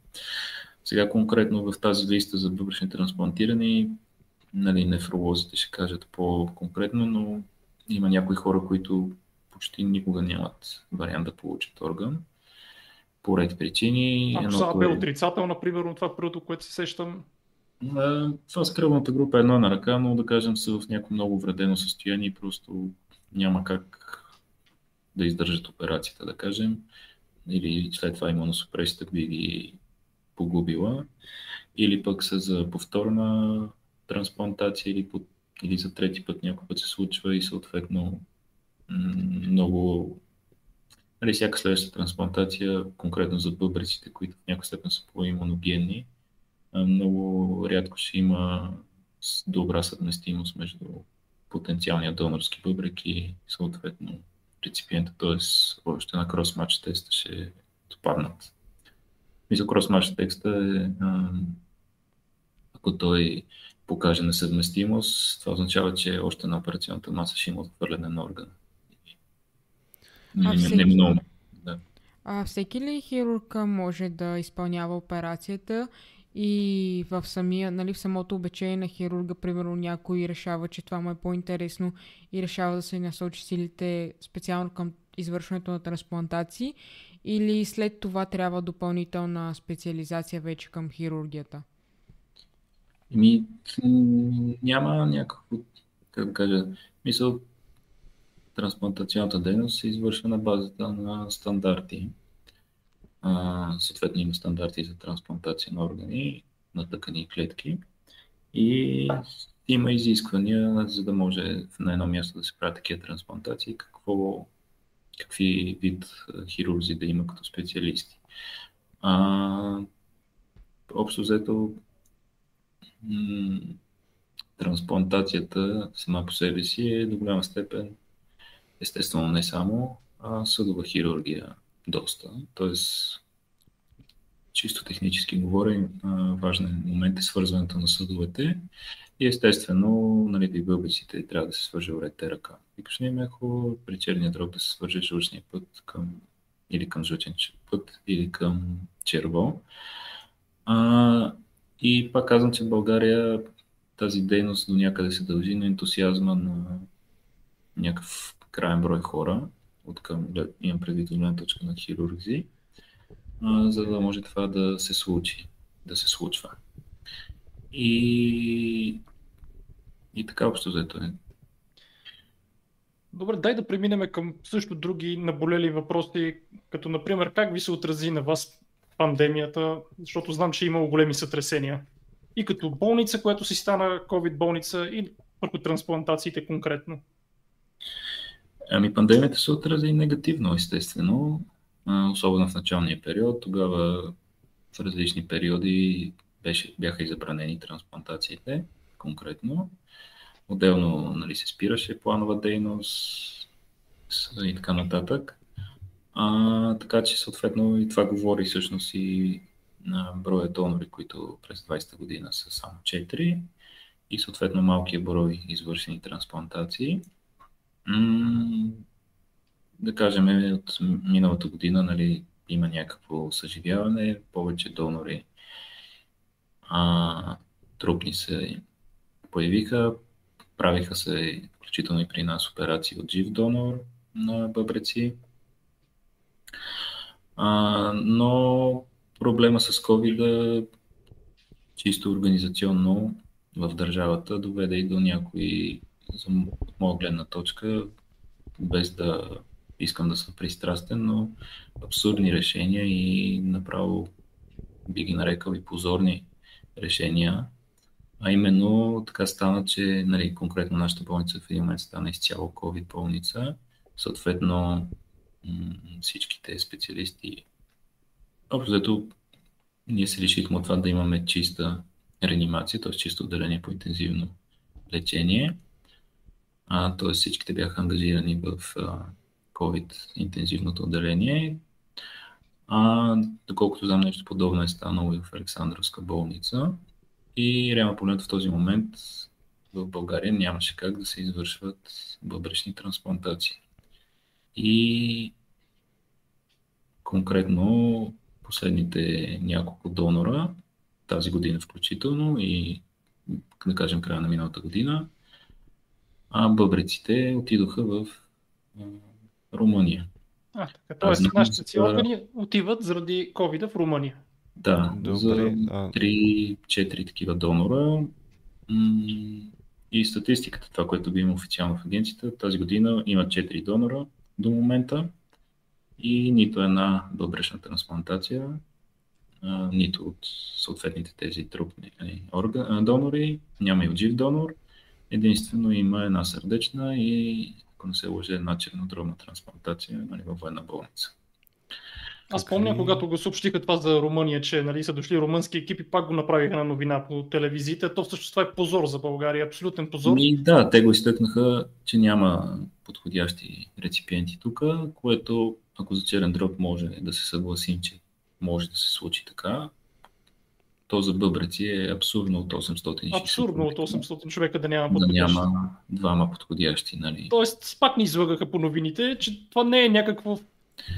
Сега конкретно в тази листа за бъбрични трансплантирани, нали, нефролозите ще кажат по-конкретно, но има някои хора, които почти никога нямат вариант да получат орган по ред причини. Ако са АБ е... отрицателна, примерно това първото, което се сещам. Това с кръвната група е едно на ръка, но да кажем са в някакво много вредено състояние и просто няма как да издържат операцията, да кажем. Или след това имуносупресията би ги погубила. Или пък са за повторна трансплантация или, под, или за трети път някой път се случва и съответно много нали, всяка следваща трансплантация, конкретно за бъбриците, които в някаква степен са по-имуногенни, много рядко ще има добра съвместимост между потенциалния донорски бъбрек и съответно реципиента, т.е. още на крос-матч теста ще отпаднат. Мисля, крос-матч теста е, ако той покаже несъвместимост, това означава, че още на операционната маса ще има отхвърляне на органа. А всеки, да. а всеки ли хирург може да изпълнява операцията и в, самия, нали, в самото обечение на хирурга, примерно някой решава, че това му е по-интересно и решава да се насочи силите специално към извършването на трансплантации или след това трябва допълнителна специализация вече към хирургията? Ми, няма някакво, как кажа, мисъл, трансплантационната дейност се извършва на базата на стандарти. А, съответно има стандарти за трансплантация на органи, на тъкани и клетки. И има изисквания, за да може на едно място да се правят такива трансплантации, какво, какви вид хирурзи да има като специалисти. А, общо взето, м- трансплантацията сама по себе си е до голяма степен естествено не само, а съдова хирургия доста. Тоест, чисто технически говорим, важен момент е свързването на съдовете и естествено, нали, при бълбиците трябва да се свърже вредите ръка. Викашния мехо, при черния дроб да се свърже жлъчния път към или към жлъчен път, или към черво. А, и пак казвам, че в България тази дейност до някъде се дължи на ентусиазма на някакъв крайен брой хора, от към, имам предвид от гледна точка на хирурзи, за да може това да се случи, да се случва. И, и така общо взето е. Добре, дай да преминем към също други наболели въпроси, като например как ви се отрази на вас пандемията, защото знам, че е имало големи сътресения. И като болница, която си стана COVID болница, и върху трансплантациите конкретно. Ами пандемията се отрази негативно, естествено, особено в началния период. Тогава в различни периоди беше, бяха и забранени трансплантациите, конкретно. Отделно нали, се спираше планова дейност и така нататък. А, така че съответно и това говори всъщност и на броя донори, които през 20-та година са само 4 и съответно малкия брой извършени трансплантации да кажем, от миналата година нали, има някакво съживяване, повече донори а, трупни се появиха, правиха се, включително и при нас, операции от жив донор на бъбреци. А, но проблема с COVID чисто организационно в държавата доведе и до някои за моя гледна точка, без да искам да съм пристрастен, но абсурдни решения и направо би ги нарекал и позорни решения. А именно така стана, че нали, конкретно нашата болница в един момент стана изцяло COVID болница. Съответно всичките специалисти общо ние се решихме от това да имаме чиста реанимация, т.е. чисто отделение по интензивно лечение т.е. всичките бяха ангажирани в а, COVID интензивното отделение. А, доколкото знам нещо подобно е станало и в Александровска болница. И реално погледнато в този момент в България нямаше как да се извършват бъбречни трансплантации. И конкретно последните няколко донора, тази година включително и да кажем края на миналата година, а бъбреците отидоха в Румъния. А, така, тоест нашите си органи отиват заради COVID в Румъния. Да, Добре, за 3-4 такива донора. И статистиката, това, което би има официално в агенцията, тази година има 4 донора до момента и нито една бъбречна трансплантация, нито от съответните тези трупни нали, орган, донори, няма и от жив донор. Единствено има една сърдечна и, ако не се лъже, една чернодробна трансплантация нали, във военна болница. Аз помня, когато го съобщиха това за Румъния, че нали, са дошли румънски екипи, пак го направиха на новина по телевизията. То всъщност това е позор за България, абсолютен позор. И да, те го изтъкнаха, че няма подходящи реципиенти тук, което ако за черен дроб може да се съгласим, че може да се случи така, то за бъбреци е абсурдно от 860 Абсурдно от 800 човека да няма подходящи. Да няма двама подходящи. Нали? Тоест, пак ни излъгаха по новините, че това не е някакво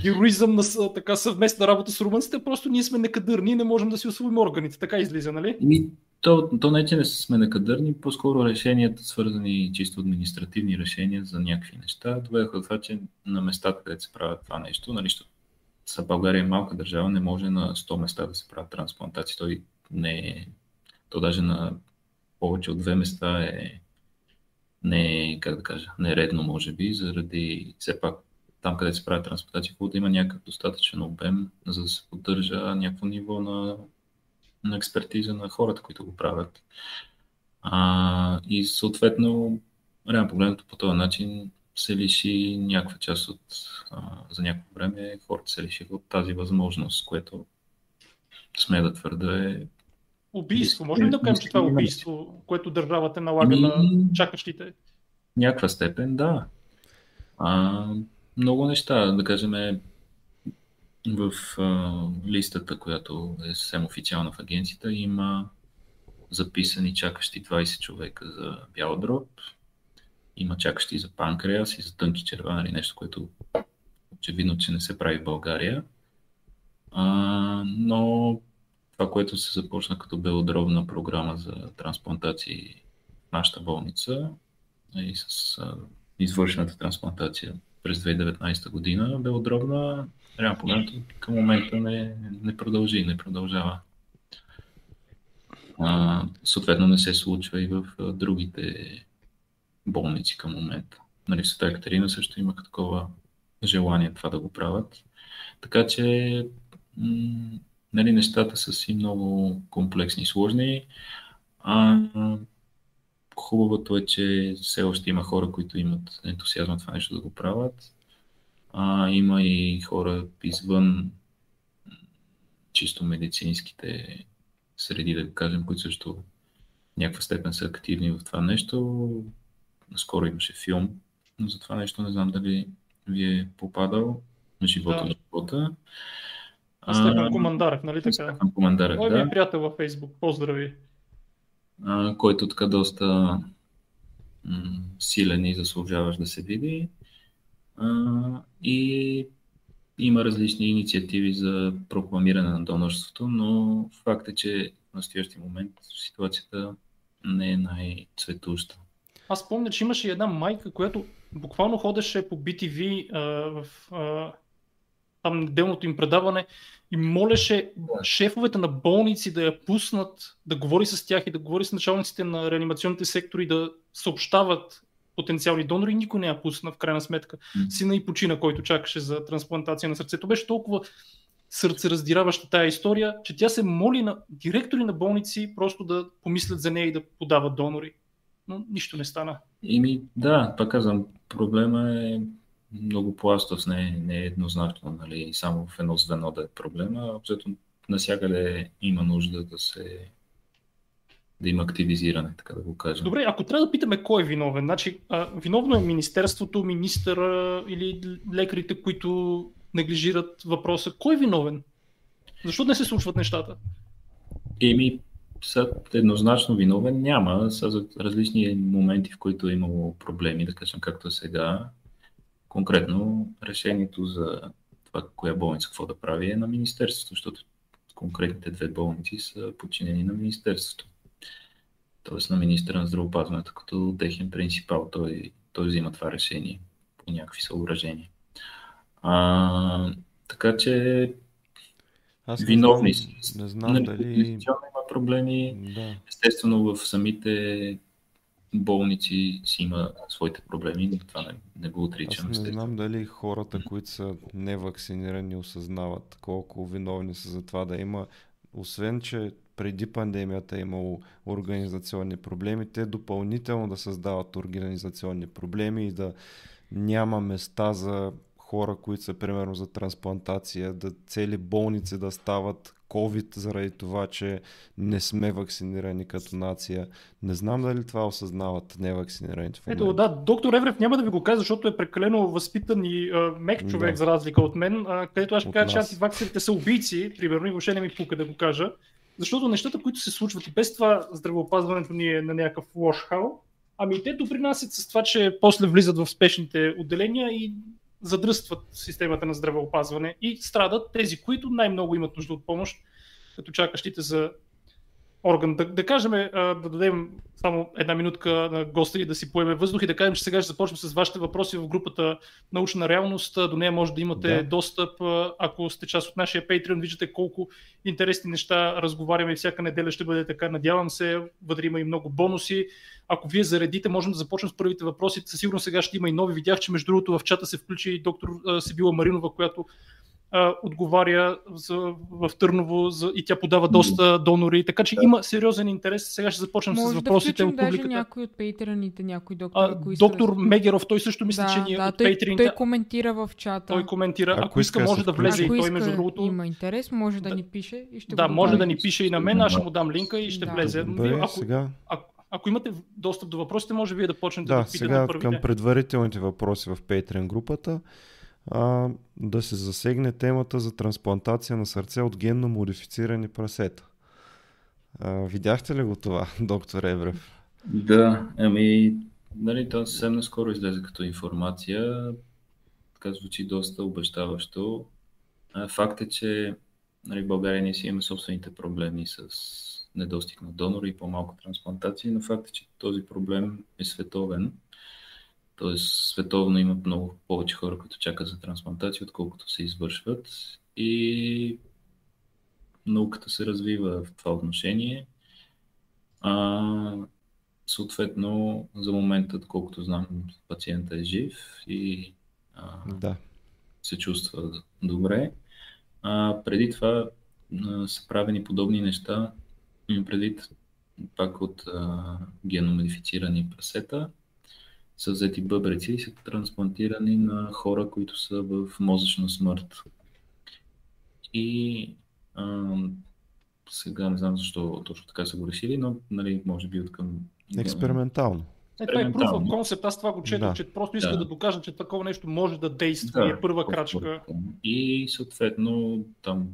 героизъм на така съвместна работа с румънците, просто ние сме некадърни и не можем да си освоим органите. Така излиза, нали? Ми, то, то не, че не сме некадърни, по-скоро решенията, свързани чисто административни решения за някакви неща, доведаха до това, че на местата, където се правят това нещо, нали, са България е малка държава, не може на 100 места да се правят трансплантации. Той не е, то даже на повече от две места е не е, как да кажа, нередно, може би, заради все пак там, където се прави трансплантация, хубаво да има някакъв достатъчен обем, за да се поддържа някакво ниво на, на експертиза на хората, които го правят. А, и съответно, реално погледнато по този начин се лиши някаква част от, а, за някакво време хората се лишиха от тази възможност, което сме да твърда е Убийство. Може ли да кажем, че това е убийство, което държавата налага на чакащите? Някаква степен, да. А, много неща, да кажем, в а, листата, която е съвсем официална в агенцията, има записани чакащи 20 човека за бял дроб, има чакащи за панкреас и за тънки черва, нали, нещо, което очевидно, че не се прави в България. А, но това, което се започна като белодробна програма за трансплантации в нашата болница и с а, извършената трансплантация през 2019 година, белодробна, реално погледнато към момента не, не продължи, не продължава. А, съответно не се случва и в а, другите болници към момента. Нали, в Света Екатерина също имаха такова желание това да го правят. Така че м- нали, нещата са си много комплексни и сложни. А, хубавото е, че все още има хора, които имат ентусиазма това нещо да го правят. А, има и хора извън чисто медицинските среди, да кажем, които също в някаква степен са активни в това нещо. Наскоро имаше филм за това нещо, не знам дали ви е попадал на живота да. на живота. Стефан Командарев, нали така? Стефан Командарев, Той да. ми е приятел във Фейсбук. Поздрави! А, който така доста м- силен и заслужаваш да се види. А, и има различни инициативи за прокламиране на донорството, но факт е, че в настоящия момент ситуацията не е най-цветуща. Аз помня, че имаше една майка, която буквално ходеше по BTV а, в а, там неделното им предаване и молеше шефовете на болници да я пуснат, да говори с тях и да говори с началниците на реанимационните сектори, да съобщават потенциални донори. Никой не я пусна в крайна сметка. Сина и почина, който чакаше за трансплантация на сърцето. Беше толкова сърцераздираваща тая история, че тя се моли на директори на болници просто да помислят за нея и да подават донори. Но нищо не стана. Ими, да, пак казвам, проблема е много пластов, не, не е еднозначно, нали, само в едно звено да е проблема. Абсолютно насякъде има нужда да се да има активизиране, така да го кажем. Добре, ако трябва да питаме кой е виновен, значи а, виновно е Министерството, министъра или лекарите, които неглижират въпроса. Кой е виновен? Защо не се случват нещата? Еми, са еднозначно виновен няма. Са за различни моменти, в които е имало проблеми, да кажем както сега. Конкретно решението за това, коя болница какво да прави е на Министерството, защото конкретните две болници са подчинени на Министерството. Тоест на министра на здравеопазването като техен принципал. Той, той взима това решение по някакви съображения. А, така че Аз не виновни знам, не знам Нали, дали... има проблеми. Да. Естествено в самите болници си има своите проблеми, това не, не го Аз отричам. не естествено. знам дали хората, които са невакцинирани, осъзнават колко виновни са за това да има, освен че преди пандемията е имало организационни проблеми, те допълнително да създават организационни проблеми и да няма места за хора, които са примерно за трансплантация, да цели болници да стават COVID заради това, че не сме вакцинирани като нация. Не знам дали това осъзнават невакцинираните в Ето, момента. да, доктор Еврев няма да ви го кажа, защото е прекалено възпитан и а, мек човек, Да. за разлика от мен, а, където аз ще кажа, че антиваксерите са убийци, примерно, и въобще не ми пука да го кажа. Защото нещата, които се случват и без това здравеопазването ни е на някакъв лош хал, ами те допринасят с това, че после влизат в спешните отделения и задръстват системата на здравеопазване и страдат тези, които най-много имат нужда от помощ, като чакащите за орган. Да, да кажем, да дадем само една минутка на госта и да си поеме въздух и да кажем, че сега ще започнем с вашите въпроси в групата Научна реалност. До нея може да имате Да. достъп. Ако сте част от нашия Patreon, виждате колко интересни неща разговаряме и всяка неделя ще бъде така. Надявам се, вътре има и много бонуси. Ако вие заредите, можем да започнем с първите въпроси. Със сигурност сега ще има и нови. Видях, че между другото в чата се включи и доктор Сибила Маринова, която а, отговаря за, в Търново за, и тя подава доста донори, така че има сериозен интерес. Сега ще започнем с Може да въпросите включим от даже публиката. някой от пейтраните, някой доктор, А, ако иска доктор да... Мегеров, той също мисля, че да, ни е да, от той, той коментира в чата. Той коментира. Ако, Ако иска, да може да влезе Ако и той, иска, между другото. има интерес, може да, Да. ни пише и ще Да, го може да ни пише и на мен, аз ще му дам линка и ще Да. влезе. Добре, ако, сега, ако, ако имате достъп до въпросите, може вие да почнете да, да, да питате сега първите. към предварителните въпроси в Patreon групата а, да се засегне темата за трансплантация на сърце от генно модифицирани прасета. А, видяхте ли го това, <laughs> доктор Еврев? Да, ами, нали, то съвсем наскоро излезе като информация. Така звучи доста обещаващо. А, Факт е, че нали, в България ние си имаме собствените проблеми с недостиг на донори и по-малко трансплантации, но факт е, че този проблем е световен. Тоест, световно имат много повече хора, които чакат за трансплантация, отколкото се извършват. И науката се развива в това отношение. А, съответно, за момента, доколкото знам, пациента е жив и а, Да. се чувства добре. А, преди това а, са правени подобни неща, предвид пак от а, геномодифицирани прасета, са взети бъбреци и са трансплантирани на хора, които са в мозъчна смърт. И а, сега не знам защо точно така са го решили, но нали, може би от към Експериментално. Е, това е proof of concept, аз това го четох, Да. че просто иска да. Да. докажат, че такова нещо може да действа и е първа крачка. И съответно там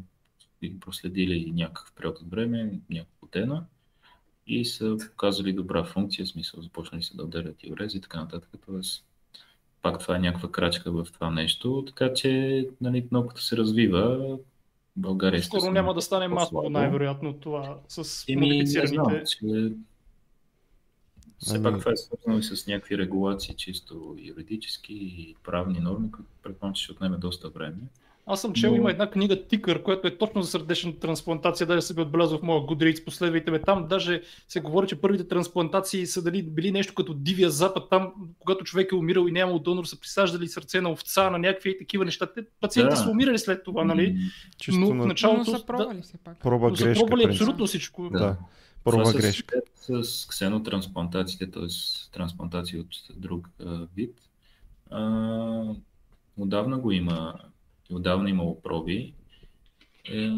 проследили някакъв период от време, няколко дена и са показали добра функция, в смисъл започнали се да отделят и урези и така нататък. Тоест, пак това е някаква крачка в това нещо, така че нали, науката се развива. България Скоро естествено, няма да стане масово, най-вероятно, това с Еми, не знам, модифицираните. че... Все Ами- пак това е свързано и с някакви регулации, чисто юридически и правни норми, които предполагам, че ще отнеме доста време. Аз съм чел, Но- има една книга Тикър, която е точно за сърдечната трансплантация, даже се би отбелязал в моя Goodreads, последвайте ме там, даже се говори, че първите трансплантации са дали били нещо като дивия запад, там, когато човек е умирал и нямал донор, са присаждали сърце на овца, на някакви такива неща. Те, пациентите Да. са умирали след това, нали? Чисто Но в на Но началото са пробвали все пак. проба но са грешка. пробвали абсолютно всичко. Да. Това Проба с, грешка. С ксенотрансплантациите, т.е. трансплантации от друг а, вид, а, отдавна го има, отдавна имало проби. Е,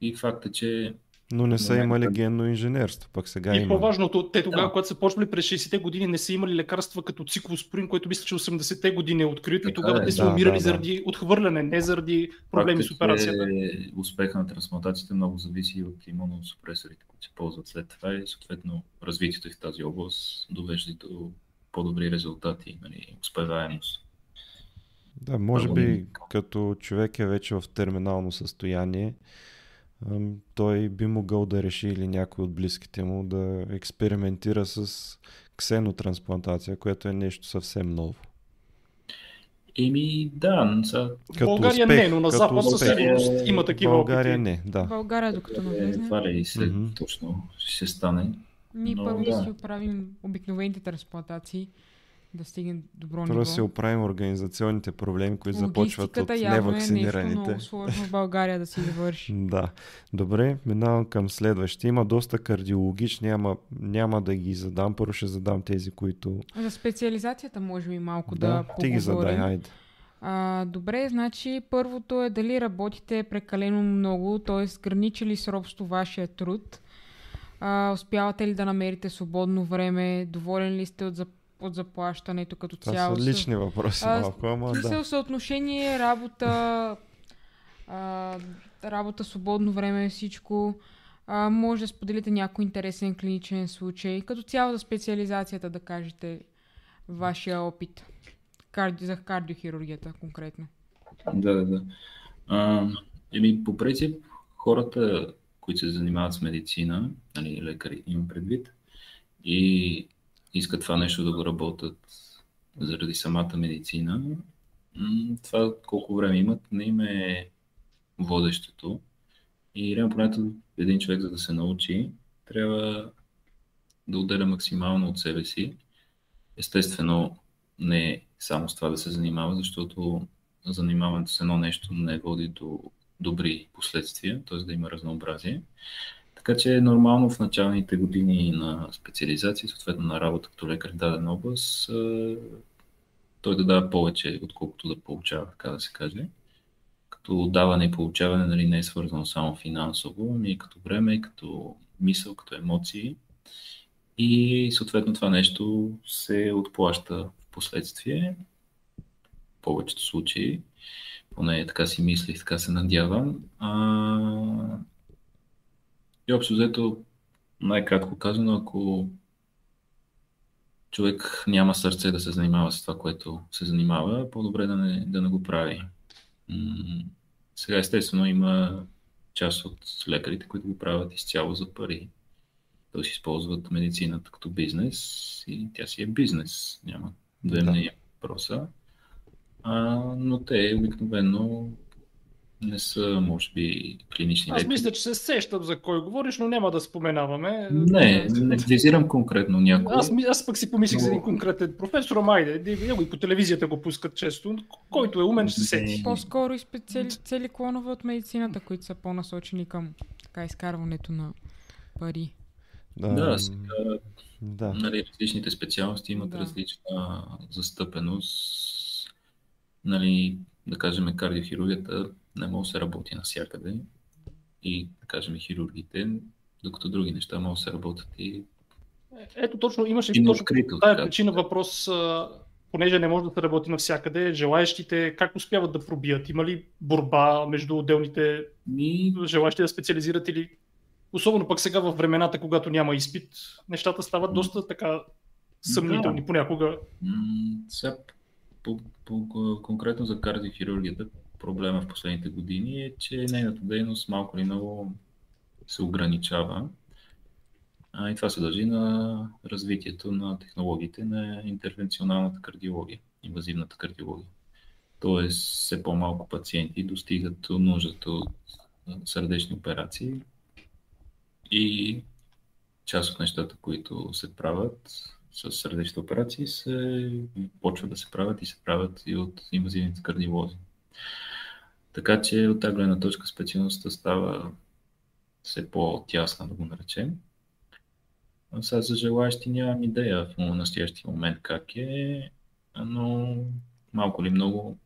и факт е, че Но не са имали генно инженерство, пък сега и има. по-важното, те тогава, да. когато са почвали през 60-те години, не са имали лекарства като циклоспорин, което мисля, че 80-те години е открито и тогава е, те са да, умирали да, заради да. отхвърляне, не заради проблеми Факт, с операцията. Е, успеха на трансплантацията много зависи от имуносупресорите, които се ползват след това и съответно развитието в тази област довежда до по-добри резултати, нали, успеваемост. Да, може би като човек е вече в терминално състояние, той би могъл да реши или някой от близките му да експериментира с ксенотрансплантация, което е нещо съвсем ново. Еми, да. Са... Като България успех, не, но на Запад със сигурност има такива България опити. не, да. България, докато не влезне. Това ли mm-hmm. точно ще стане. Ние първо да. си оправим обикновените трансплантации да стигне добро Първо ниво. си оправим организационните проблеми, които започват от невакцинираните. е нещо много сложно в България да си завърши. <laughs> да. Добре, минавам към следващия. Има доста кардиологични, ама няма да ги задам. Първо ще задам тези, които... За специализацията може би малко да, да ти ги задай, айде. А, добре, значи първото е дали работите прекалено много, т.е. граничи ли с робство вашия труд. А, успявате ли да намерите свободно време? Доволен ли сте от от заплащането като Това цяло. Това са лични въпроси а, малко, ама да. съотношение, работа, а, работа, свободно време, всичко. А, може да споделите някой интересен клиничен случай. Като цяло за специализацията да кажете вашия опит. Карди, за кардиохирургията конкретно. Да, да, да. А, еми, по принцип, хората, които се занимават с медицина, нали, лекари имам предвид, и искат това нещо да го работят заради самата медицина, това колко време имат не им е водещото. И реално понятно един човек, за да се научи, трябва да отделя максимално от себе си. Естествено, не само с това да се занимава, защото занимаването с едно нещо не води до добри последствия, т.е. да има разнообразие. Така че е нормално в началните години на специализация, съответно на работа като лекар в дадена област, той да дава повече, отколкото да получава, така да се каже. Като даване и получаване нали, не е свързано само финансово, ами и като време, като мисъл, като емоции. И съответно това нещо се отплаща в последствие, в повечето случаи. Поне така си мислих, така се надявам. А, и общо взето, най-кратко казано, ако човек няма сърце да се занимава с това, което се занимава, по-добре да не, да не го прави. Сега естествено има част от лекарите, които го правят изцяло за пари. Да си използват медицината като бизнес и тя си е бизнес. Няма две да. мнения въпроса. А, но те обикновено не са, може би, клинични Аз мисля, че се сещам за кой говориш, но няма да споменаваме. Не, не визирам конкретно някой. Аз, аз пък си помислих но... за един конкретен професор, майде, него и по телевизията го пускат често, който е умен, ще се сети. По-скоро и специали, цели клонове от медицината, които са по-насочени към така изкарването на пари. Да, да, сега, да. Нали, различните специалности имат да. различна застъпеност. Нали, да кажем, кардиохирургията не може да се работи навсякъде и, да кажем, хирургите, докато други неща могат да се работят и ето точно имаше и точно открито, тая причина въпрос, понеже не може да се работи навсякъде, желаящите как успяват да пробият? Има ли борба между отделните Ми... желаящи да специализират или особено пък сега в времената, когато няма изпит, нещата стават доста така съмнителни да. понякога. М- сега, по, по, конкретно за кардиохирургията, проблема в последните години е, че нейната дейност малко или много се ограничава. А, и това се дължи на развитието на технологиите на интервенционалната кардиология, инвазивната кардиология. Тоест, все по-малко пациенти достигат до нуждата от сърдечни операции и част от нещата, които се правят с сърдечни операции, се почват да се правят и се правят и от инвазивните кардиолози. Така че от тази гледна точка специалността става все по-тясна, да го наречем. А сега за желаящи нямам идея в настоящия момент как е, но малко ли много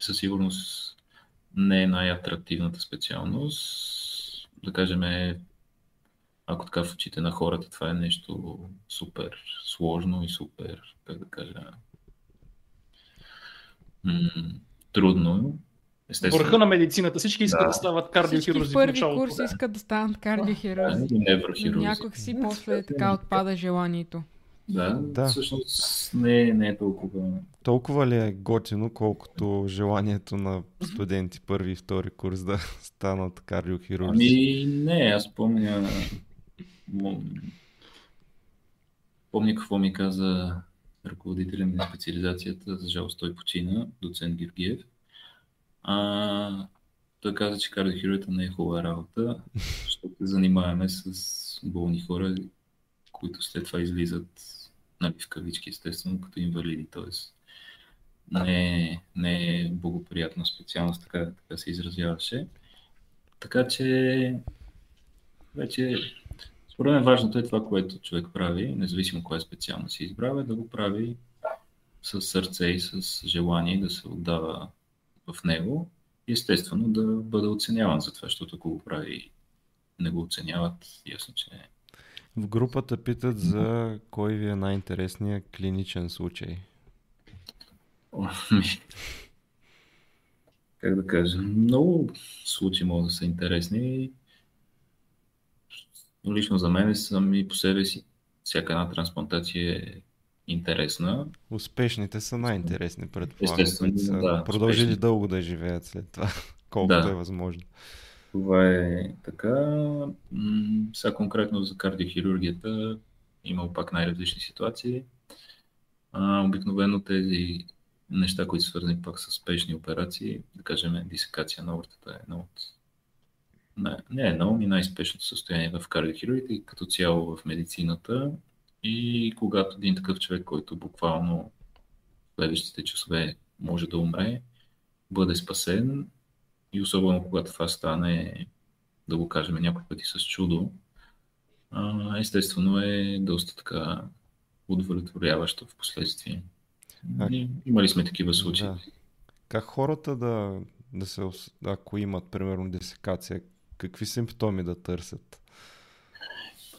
със сигурност не е най-атрактивната специалност да кажем, ако така в очите на хората това е нещо супер сложно и супер, как да кажа, м- трудно. Естествено. Върха на медицината. Всички искат да, да стават кардиохирурзи. Всички първи курс да. искат да станат кардиохирурзи. Да, Някак си после така отпада желанието. Да, да. всъщност не, не е толкова. Толкова ли е готино, колкото желанието на студенти първи и втори курс да <laughs> станат кардиохирурзи? Ами не, аз помня помня какво ми каза ръководителя на специализацията, за жалост той почина, доцент Георгиев. А, той каза, че кардиохирургията не е хубава работа, <laughs> защото се занимаваме с болни хора, които след това излизат нали, в кавички, естествено, като инвалиди. Тоест, не, не е благоприятна специалност, така, така се изразяваше. Така че вече според мен важното е това, което човек прави, независимо коя специалност се избравя, да го прави с сърце и с желание да се отдава в него и естествено да бъде оценяван за това, защото ако го прави не го оценяват, ясно, че не. В групата питат за кой ви е най-интересният клиничен случай. Как да кажа, много случаи могат да са интересни. Лично за мен сами по себе си всяка една трансплантация е интересна. Успешните са най-интересни, предполагам. Естествено, са да. Продължили успешни. дълго да живеят след това, <laughs> колкото да. е възможно. Това е така. Сега конкретно за кардиохирургията има пак най-различни ситуации. А, обикновено тези неща, които са свързани пак с спешни операции, да кажем дисекация на аортата е едно от не, е едно, и най-спешното състояние в кардиохирургията и като цяло в медицината. И когато един такъв човек, който буквално в следващите часове може да умре, бъде спасен и особено когато това стане, да го кажем някои пъти с чудо, естествено е доста така удовлетворяващо в последствие. А... Имали сме такива случаи. Да. Как хората да, да се, ако имат, примерно, десекация, какви симптоми да търсят?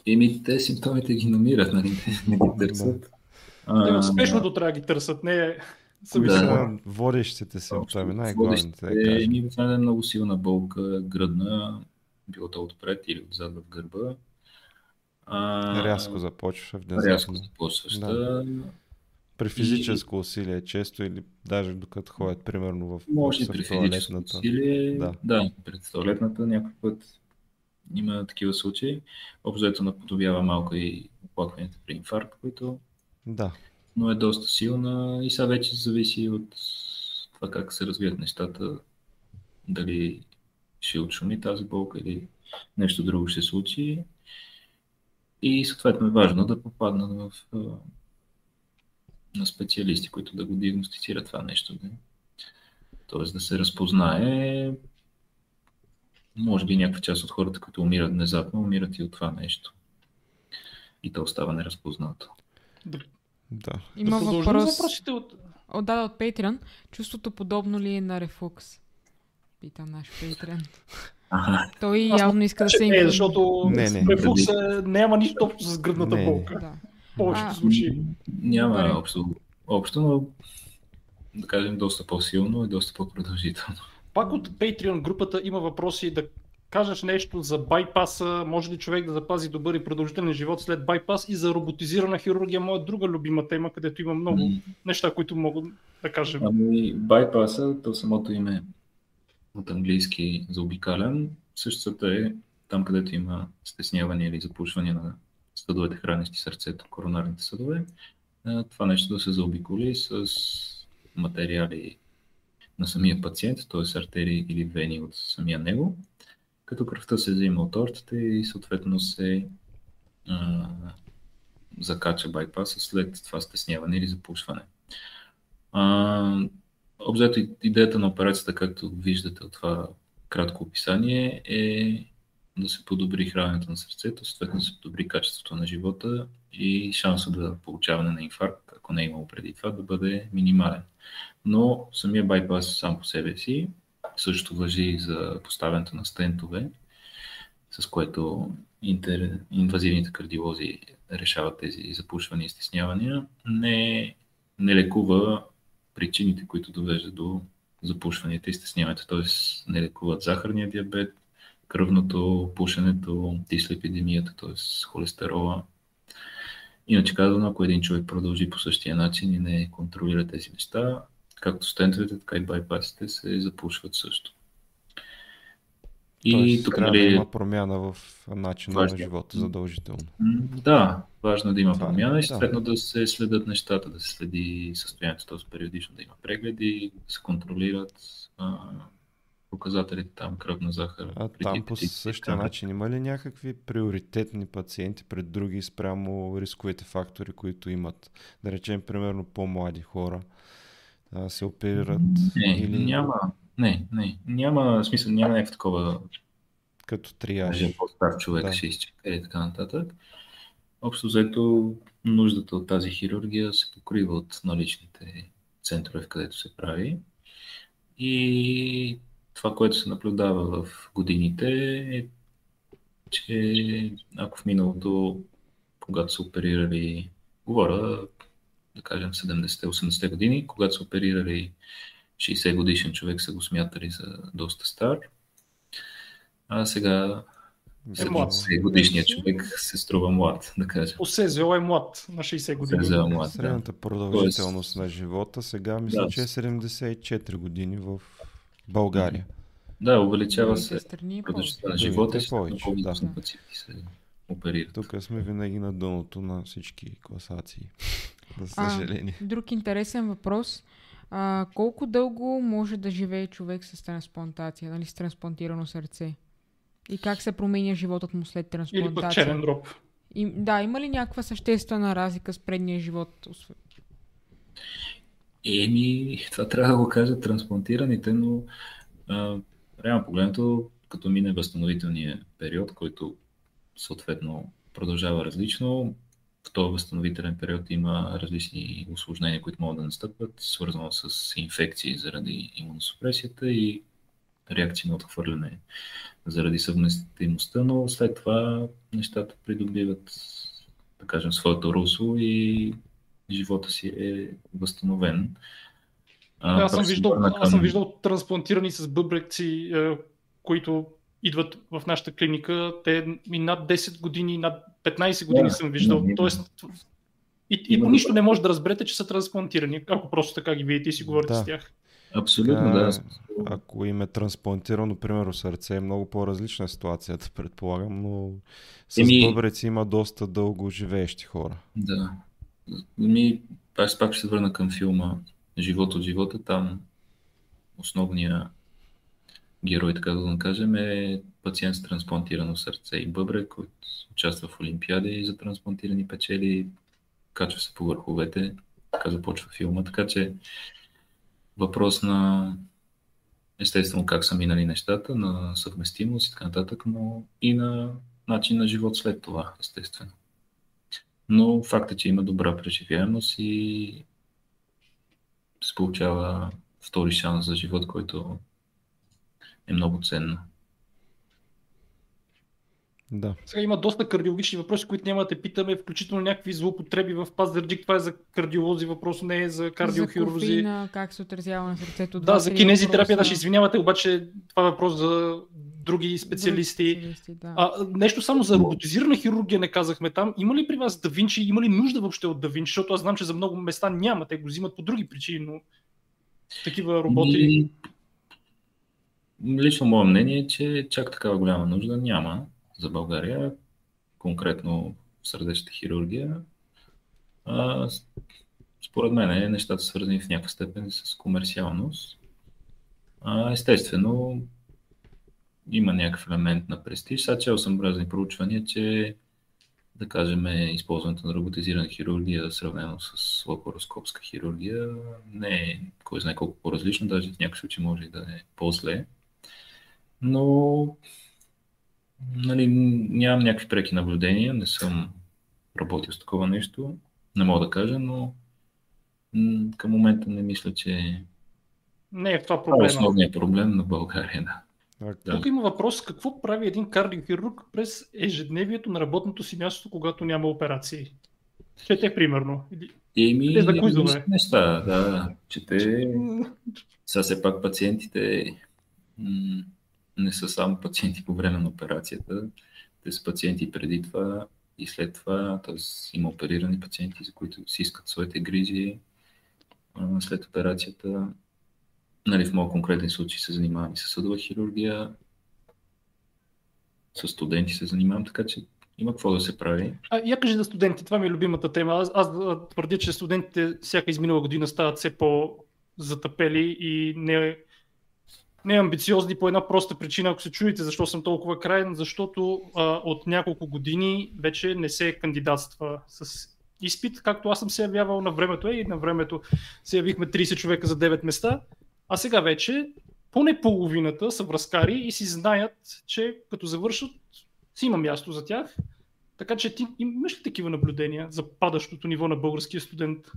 Еми, те симптомите ги намират, нали? <laughs> Не ги търсят. А, спешното трябва да ги търсят, не е да. водещите симптоми, най-главните. Да Еми, това е много силна болка, гръдна, било то отпред или отзад в гърба. А, рязко започва. Рязко започваща. Да. При физическо и... усилие често или даже докато ходят примерно в Може при физическо усилие, да. да, пред туалетната някой път има такива случаи. Обзето наподобява малко и оплакванията при инфаркт, които да. но е доста силна и сега вече зависи от това как се развият нещата, дали ще отшуми тази болка или нещо друго ще случи. И съответно е важно да попаднат в на специалисти, които да го диагностицират това нещо. Да? Тоест да се разпознае. Може би някаква част от хората, които умират внезапно, умират и от това нещо. И то остава неразпознато. Да. Има да въпрос. от... О, да, от Patreon. Чувството подобно ли е на рефлукс? Пита наш Patreon. Ага. Той явно иска да се... Не, защото не, не. рефлукс е, няма нищо общо с гръдната болка. Да повечето случаи. Няма Добре. общо, общо, но да кажем доста по-силно и доста по-продължително. Пак от Patreon групата има въпроси да кажеш нещо за байпаса, може ли човек да запази добър и продължителен живот след байпас и за роботизирана хирургия, моя друга любима тема, където има много mm. неща, които могат да кажем. Ами, байпаса, то самото име от английски за обикален, същото е там, където има стесняване или запушване на съдовете, хранещи сърцето, коронарните съдове, това нещо да се заобиколи с материали на самия пациент, т.е. артерии или вени от самия него, като кръвта се взима от ортата и съответно се а, закача байпаса след това стесняване или запушване. А, обзето идеята на операцията, както виждате от това кратко описание, е да се подобри храненето на сърцето, съответно да се подобри качеството на живота и шанса да получаване на инфаркт, ако не е имало преди това, да бъде минимален. Но самия байпас сам по себе си също въжи за поставянето на стентове, с което интер... инвазивните кардиолози решават тези запушвания и стеснявания, не, не лекува причините, които довеждат до запушванията и стесняването, т.е. не лекуват захарния диабет, кръвното, пушенето, дислепидемията, т.е. холестерола. Иначе казано, ако един човек продължи по същия начин и не контролира тези неща, както стентовете, така и байпасите се запушват също. И Тоест, тук нали, да има промяна в начина важно. на живота задължително. Да, важно да има Това, промяна и съответно да. да се следят нещата, да се следи състоянието, т.е. периодично да има прегледи, да се контролират а, показателите там, кръвна захар. А там по същия начин има ли някакви приоритетни пациенти пред други спрямо рисковите фактори, които имат, да речем, примерно по-млади хора, да се оперират? Не, или... няма. Не, не. Няма смисъл, няма някакво такова. Като триаж. По-стар човек да. ще изчака и така нататък. Общо взето нуждата от тази хирургия се покрива от наличните центрове, в където се прави. И това, което се наблюдава в годините е, че ако в миналото, когато са оперирали, говоря, да кажем 70-80 години, когато са оперирали 60 годишен човек са го смятали за доста стар, а сега 70 годишният човек се струва млад, да кажем. Осезел е млад на 60 години. Осезел е млад, Средната да. продължителност Тоест... на живота сега мисля, да. че е 74 години в България. Да, увеличава се продължителността на живота и повече, да. пациенти се оперират. Тук сме винаги на дъното на всички класации, за съжаление. А, друг интересен въпрос. А, колко дълго може да живее човек с трансплантация, нали, с трансплантирано сърце? И как се променя животът му след трансплантация? Или пък черен дроб. И, да, има ли някаква съществена разлика с предния живот? Еми, това трябва да го кажат трансплантираните, но реално погледнато, като мине възстановителния период, който съответно продължава различно, в този възстановителен период има различни осложнения, които могат да настъпват, свързано с инфекции заради имуносупресията и реакции на отхвърляне заради съвместимостта, но след това нещата придобиват, да кажем, своето русло и живота си е възстановен. А, аз, съм виждал, към... аз съм виждал трансплантирани с бъбреци, е, които идват в нашата клиника. Те и над 10 години, над 15 години да, съм виждал. Да, Тоест, и, и по нищо не може да разберете, че са трансплантирани, ако просто така ги видите и си говорите да. с тях. Абсолютно, да. Ако им е трансплантирано, примерно, сърце, е много по-различна ситуацията, предполагам, но с Еми... бъбреци има доста дълго живеещи хора. Да. Ми, аз пак ще се върна към филма Живот от живота. Там основният герой, така да го кажем, е пациент с трансплантирано сърце и бъбре, който участва в Олимпиади за трансплантирани печели, качва се по върховете, така започва филма, така че въпрос на естествено как са минали нещата, на съвместимост и така нататък, но и на начин на живот след това, естествено. Но факт е, че има добра преживяемост и се получава втори шанс за живот, който е много ценно. Да. Сега има доста кардиологични въпроси, които няма да те питаме, включително някакви злоупотреби в Пазарджик. Това е за кардиолози, въпрос не е за кардиохирурзи. За кофеина, как се отразява на сърцето. Да, за кинезитерапия, да, ще извинявате, обаче това е въпрос за други специалисти. Други специалисти да. а, нещо само за роботизирана хирургия не казахме там. Има ли при вас да Винчи, има ли нужда въобще от да Винчи? Защото аз знам, че за много места няма, те го взимат по други причини, но такива роботи. И... Лично мое мнение е, че чак такава голяма нужда няма за България, конкретно в сърдечната хирургия. А, според мен нещата са свързани в някаква степен с комерциалност. А, естествено, има някакъв елемент на престиж. Сега чел съм разни проучвания, че да кажем, използването на роботизирана хирургия, сравнено с лапароскопска хирургия, не е кой знае колко по-различно, даже в някакъв случай може да е по-зле. Но нали, нямам някакви преки наблюдения, не съм работил с такова нещо, не мога да кажа, но към момента не мисля, че не е това проблема. Е основният проблем на България, да. Да. Тук има въпрос, какво прави един кардиохирург през ежедневието на работното си място, когато няма операции? Чете, примерно. Еми, те за неща, да. Чете, са все пак пациентите м- не са само пациенти по време на операцията, те са пациенти преди това и след това, т.е. има оперирани пациенти, за които си искат своите грижи след операцията. Нали, в моят конкретен случай се занимавам и с съдова хирургия, с студенти се занимавам, така че има какво да се прави. А, я кажи за студентите, това ми е любимата тема. Аз, аз твърдя, че студентите всяка изминала година стават все по-затъпели и не, не амбициозни по една проста причина, ако се чуете защо съм толкова крайен, защото а, от няколко години вече не се кандидатства с изпит, както аз съм се явявал на времето е и на времето се явихме 30 човека за 9 места, а сега вече поне половината са връзкари и си знаят, че като завършат си има място за тях. Така че ти имаш ли такива наблюдения за падащото ниво на българския студент?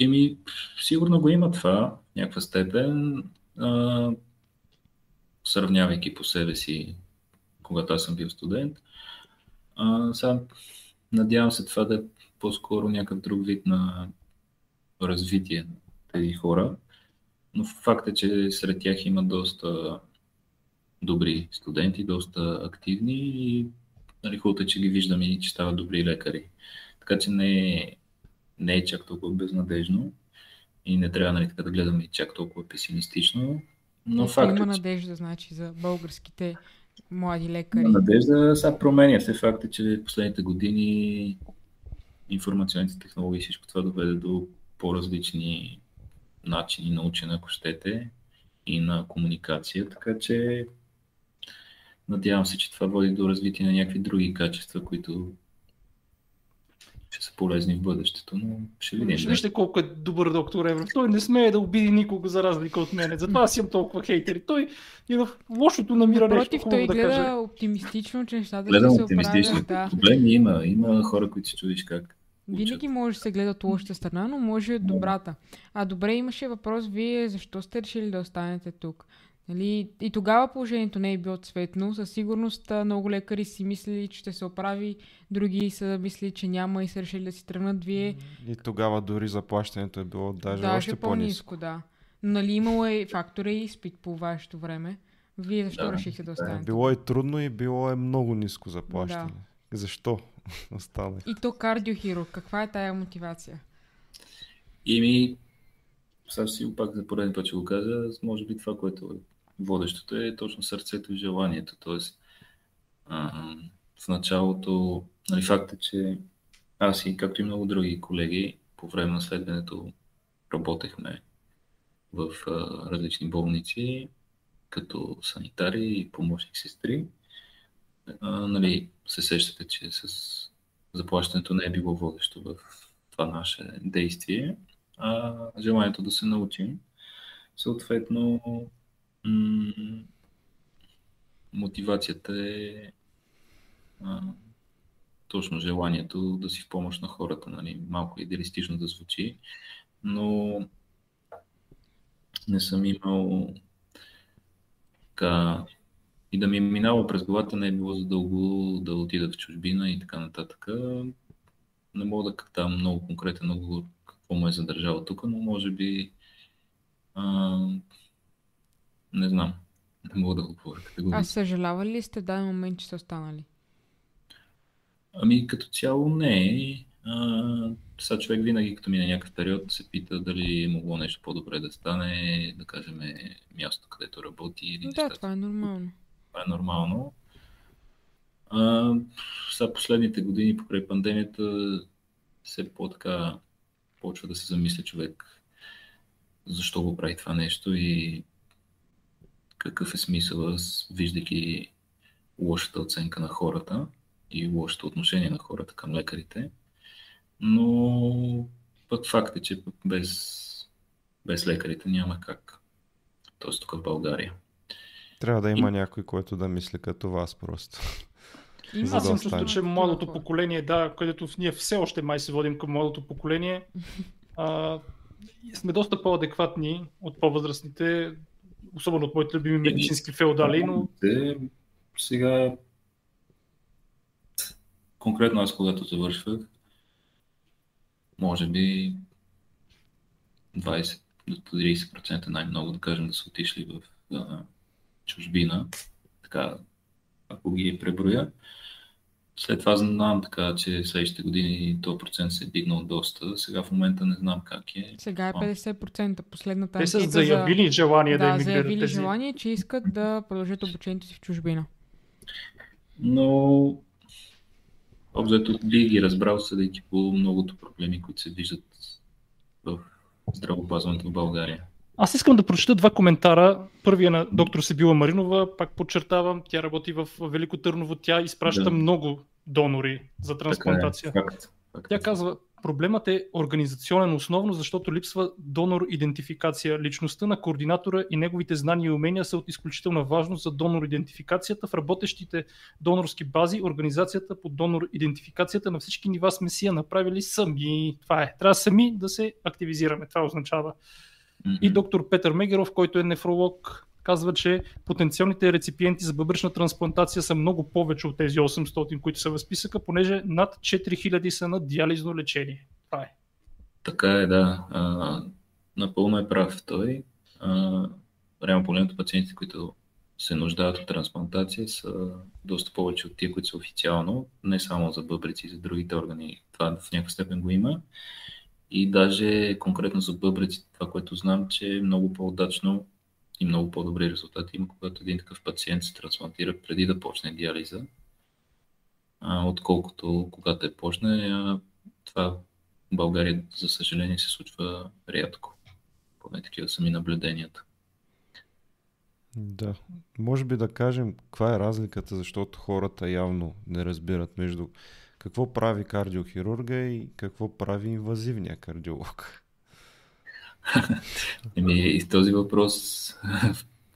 Еми, сигурно го има това, някаква степен, сравнявайки по себе си, когато аз съм бил студент. А, сега, надявам се това да е по-скоро някакъв друг вид на развитие на тези хора. Но факт е, че сред тях има доста добри студенти, доста активни и нали, хубаво е, че ги виждаме и че стават добри лекари. Така че не е, не е чак толкова безнадежно и не трябва нали, така да гледаме и чак толкова песимистично. Но Ето факт, има че... надежда, значи, за българските млади лекари. Има надежда сега променя се. Факт е, че в последните години информационните технологии всичко това доведе до по-различни начини на учене, ако щете, и на комуникация, така че надявам се, че това води до развитие на някакви други качества, които ще са полезни в бъдещето, но ще видим. Вижте, вижте колко е добър доктор Евров. Той не смее да обиди никого за разлика от мене. Затова аз имам толкова хейтери. Той и в лошото намира Напротив, нещо той да гледа каже. оптимистично, че нещата Гледам ще се оптимистично. оправят. Да. Проблеми има. Има хора, които се чудиш как. Винаги може да се гледа от лошата страна, но може и от добрата. А добре, имаше въпрос, вие защо сте решили да останете тук? Нали, и тогава положението не е било цветно. Със сигурност много лекари си мислили, че ще се оправи, други са мислили, че няма и са решили да си тръгнат. Вие И тогава дори заплащането е било даже, даже още по-низко. по-низко, да. Но нали имало е фактора и изпит по вашето време. Вие защо Да, решихте да останете? Било е трудно и било е много ниско заплащане. Защо <laughs> останах? И то кардиохирург. Каква е тая мотивация? И ми, сега си го пак за пореден път ще го кажа, може би това, което водещото е точно сърцето и желанието. Тоест, в началото, нали, факт е, че аз и както и много други колеги по време на следването работехме в различни болници като санитари и помощник сестри. Нали, се сещате, че с заплащането не е било водещо в това наше действие, а желанието да се научим. Съответно, мотивацията е а, точно желанието да си в помощ на хората. Нали? Малко идеалистично да звучи, но не съм имал така, и да ми е минало през главата не е било за дълго да отида в чужбина и така нататък. Не мога да давам много конкретен отговор какво ме е задържало тук, но може би а, не знам. Не мога да го говоря А категорично. съжалявали ли сте даден момент, че сте останали? Ами като цяло не. А, сега човек винаги, като мине някакъв период, се пита дали е могло нещо по-добре да стане, да кажем място, където работи или Да, нещата. това е нормално. Това е нормално. А, сега последните години покрай пандемията все по-така почва да се замисля човек защо го прави това нещо и какъв е смисъл, виждайки лошата оценка на хората и лошото отношение на хората към лекарите. Но пък факт е, че без, без лекарите няма как. Тоест тук в България. Трябва да има някой, който да мисли като вас просто. Има Аз да съм чувствал, че младото поколение, да, където ние все още май се водим към младото поколение, а, сме доста по-адекватни от по-възрастните. Особено от моите любими медицински феодали, но... Те, сега, конкретно аз когато завършвах, може би 20 до 30% най-много, да кажем, да са отишли в а, чужбина, така, ако ги преброя. След това знам така, че следващите години този процент се е дигнал доста. Сега в момента не знам как е. Сега е 50%. Последната Те са заявили за... желание да, да емигрират заявили тези. желание, че искат да продължат обучението си в чужбина. Но обзето би ги разбрал, съдейки по многото проблеми, които се виждат в здравеопазването в България. Аз искам да прочета два коментара. Първия на доктор Сибила Маринова, пак подчертавам, тя работи в Велико Търново, тя изпраща Да. много донори за трансплантация. Така е, факт, факт. Тя казва, проблемът е организационен основно, защото липсва донор идентификация. Личността на координатора и неговите знания и умения са от изключителна важност за донор идентификацията. В работещите донорски бази, организацията по донор идентификацията на всички нива сме си я направили сами. Това е. Трябва сами да се активизираме. Това означава. Мгм. И доктор Петър Мегеров, който е нефролог, казва, че потенциалните реципиенти за бъбречна трансплантация са много повече от тези 800, които са в списъка, понеже над 4000 са на диализно лечение. Това е. Така е, да. А, напълно е прав той. А, реално погледнато пациентите, които се нуждаят от трансплантация, са доста повече от тия, които са официално, не само за бъбреци и за другите органи. Това в някаква степен го има. И даже конкретно за бъбреци, това, което знам, че е много по-удачно и много по-добри резултати има, когато един такъв пациент се трансплантира преди да почне диализа, а, отколкото когато е почне. А, това в България, за съжаление, се случва рядко. Поне такива са ми наблюденията. Да. Може би да кажем каква е разликата, защото хората явно не разбират между какво прави кардиохирурга и какво прави инвазивния кардиолог. Еми, и този въпрос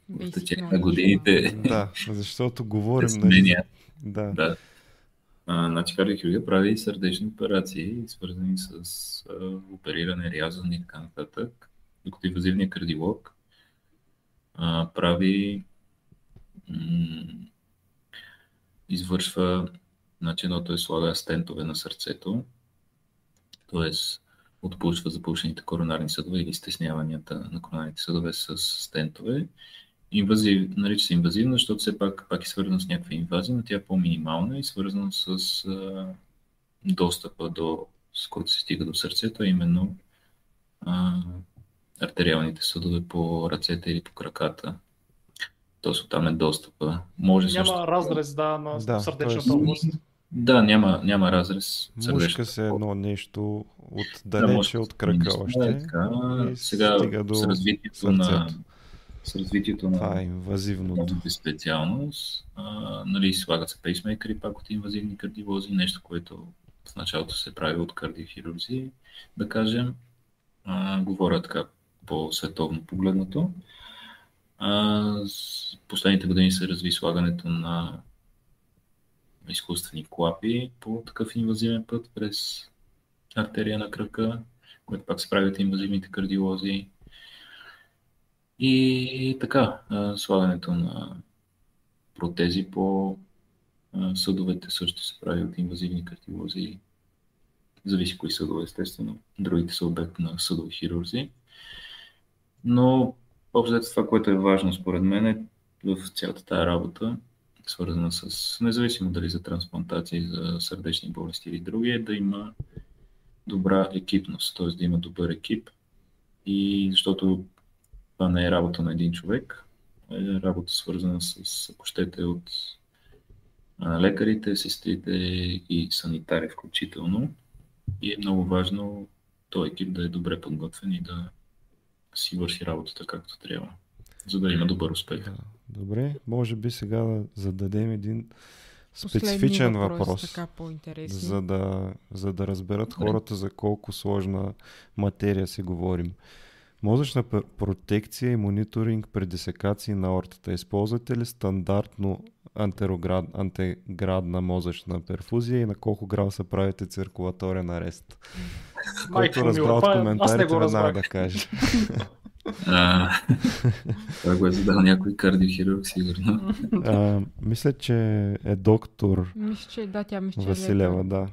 в течение на годините Да, защото говорим... сменя. Да. Да. А, значи кардиохирургия прави сърдечни операции, свързани с а, опериране, рязане и така нататък, докато инвазивният кардиолог а, прави м- извършва значи едното е слага стентове на сърцето, т.е. отпушва запушените коронарни съдове или стесняванията на коронарните съдове с стентове. Инвазив, нарича се инвазивна, защото все пак, пак е свързана с някаква инвазия, но тя е по-минимална и свързана с а, достъпа до, с който се стига до сърцето, а именно а, артериалните съдове по ръцете или по краката. Тоест оттам е достъпа. Може също... Няма разрез да, на Да, сърдечната област. Да, няма, няма разрез. Мушка се едно нещо Да, отдалече може от крака да, още. е така. и Сега стига до с развитието на, сърцето. с развитието Това е на инвазивното. специалност, а, нали, слагат се пейсмейкери пак от инвазивни кардиолози, нещо, което в началото се прави от кардиохирурзи, да кажем. А, говоря така по-световно погледнато. А, с последните години се разви слагането на изкуствени клапи по такъв инвазивен път през артерия на кръка, което пак се правят инвазивните кардиолози. И така, слагането на протези по съдовете също се прави от инвазивни кардиолози. Зависи кои съдове, естествено. Другите са обект на съдови хирурзи. Но общо това, което е важно според мен е в цялата тази работа, свързана с, независимо дали за трансплантации, за сърдечни болести или други, е да има добра екипност, т.е. да има добър екип. И защото това не е работа на един човек, е работа свързана с, ако щете, от лекарите, сестрите и санитари включително. И е много важно този екип да е добре подготвен и да си върши работата както трябва, за да има добър успех. Добре, може би сега да зададем един специфичен въпроси, въпрос, Така за да, за да разберат Добре. хората за колко сложна материя си говорим. Мозъчна пр- протекция и мониторинг при десекации на ортата. Използвате ли стандартно антероград, антеградна мозъчна перфузия и на колко градуса правите циркулаторен арест? Който разбра от е- коментарите, го веднага да каже. <laughs> това го е задал някой кардиохирург, сигурно. А, мисля, че е доктор Мисля, че да, тя мисля, че е Василева, лекар. да.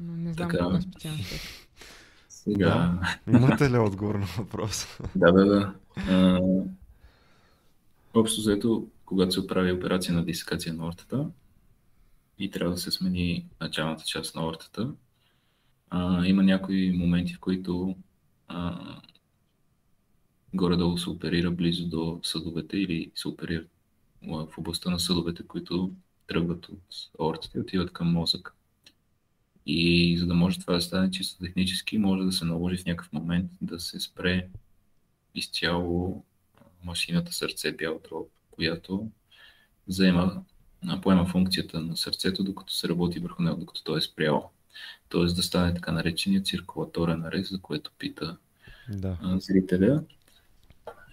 Но не знам Така. е специално. Сега, Имате ли отговор на въпроса? да, да, да. А, общо заето, когато се прави операция на дисекация на ортата и трябва да се смени началната част на ортата, а, има някои моменти, в които а, горе-долу се оперира близо до съдовете или се оперира в областта на съдовете, които тръгват от ортата и отиват към мозъка. И за да може това да стане чисто технически, може да се наложи в някакъв момент да се спре изцяло машината сърце бял дроб, която заема, поема функцията на сърцето, докато се работи върху него, докато то е спряло. Тоест да стане така наречения циркулаторен арест, за което пита Да. зрителя.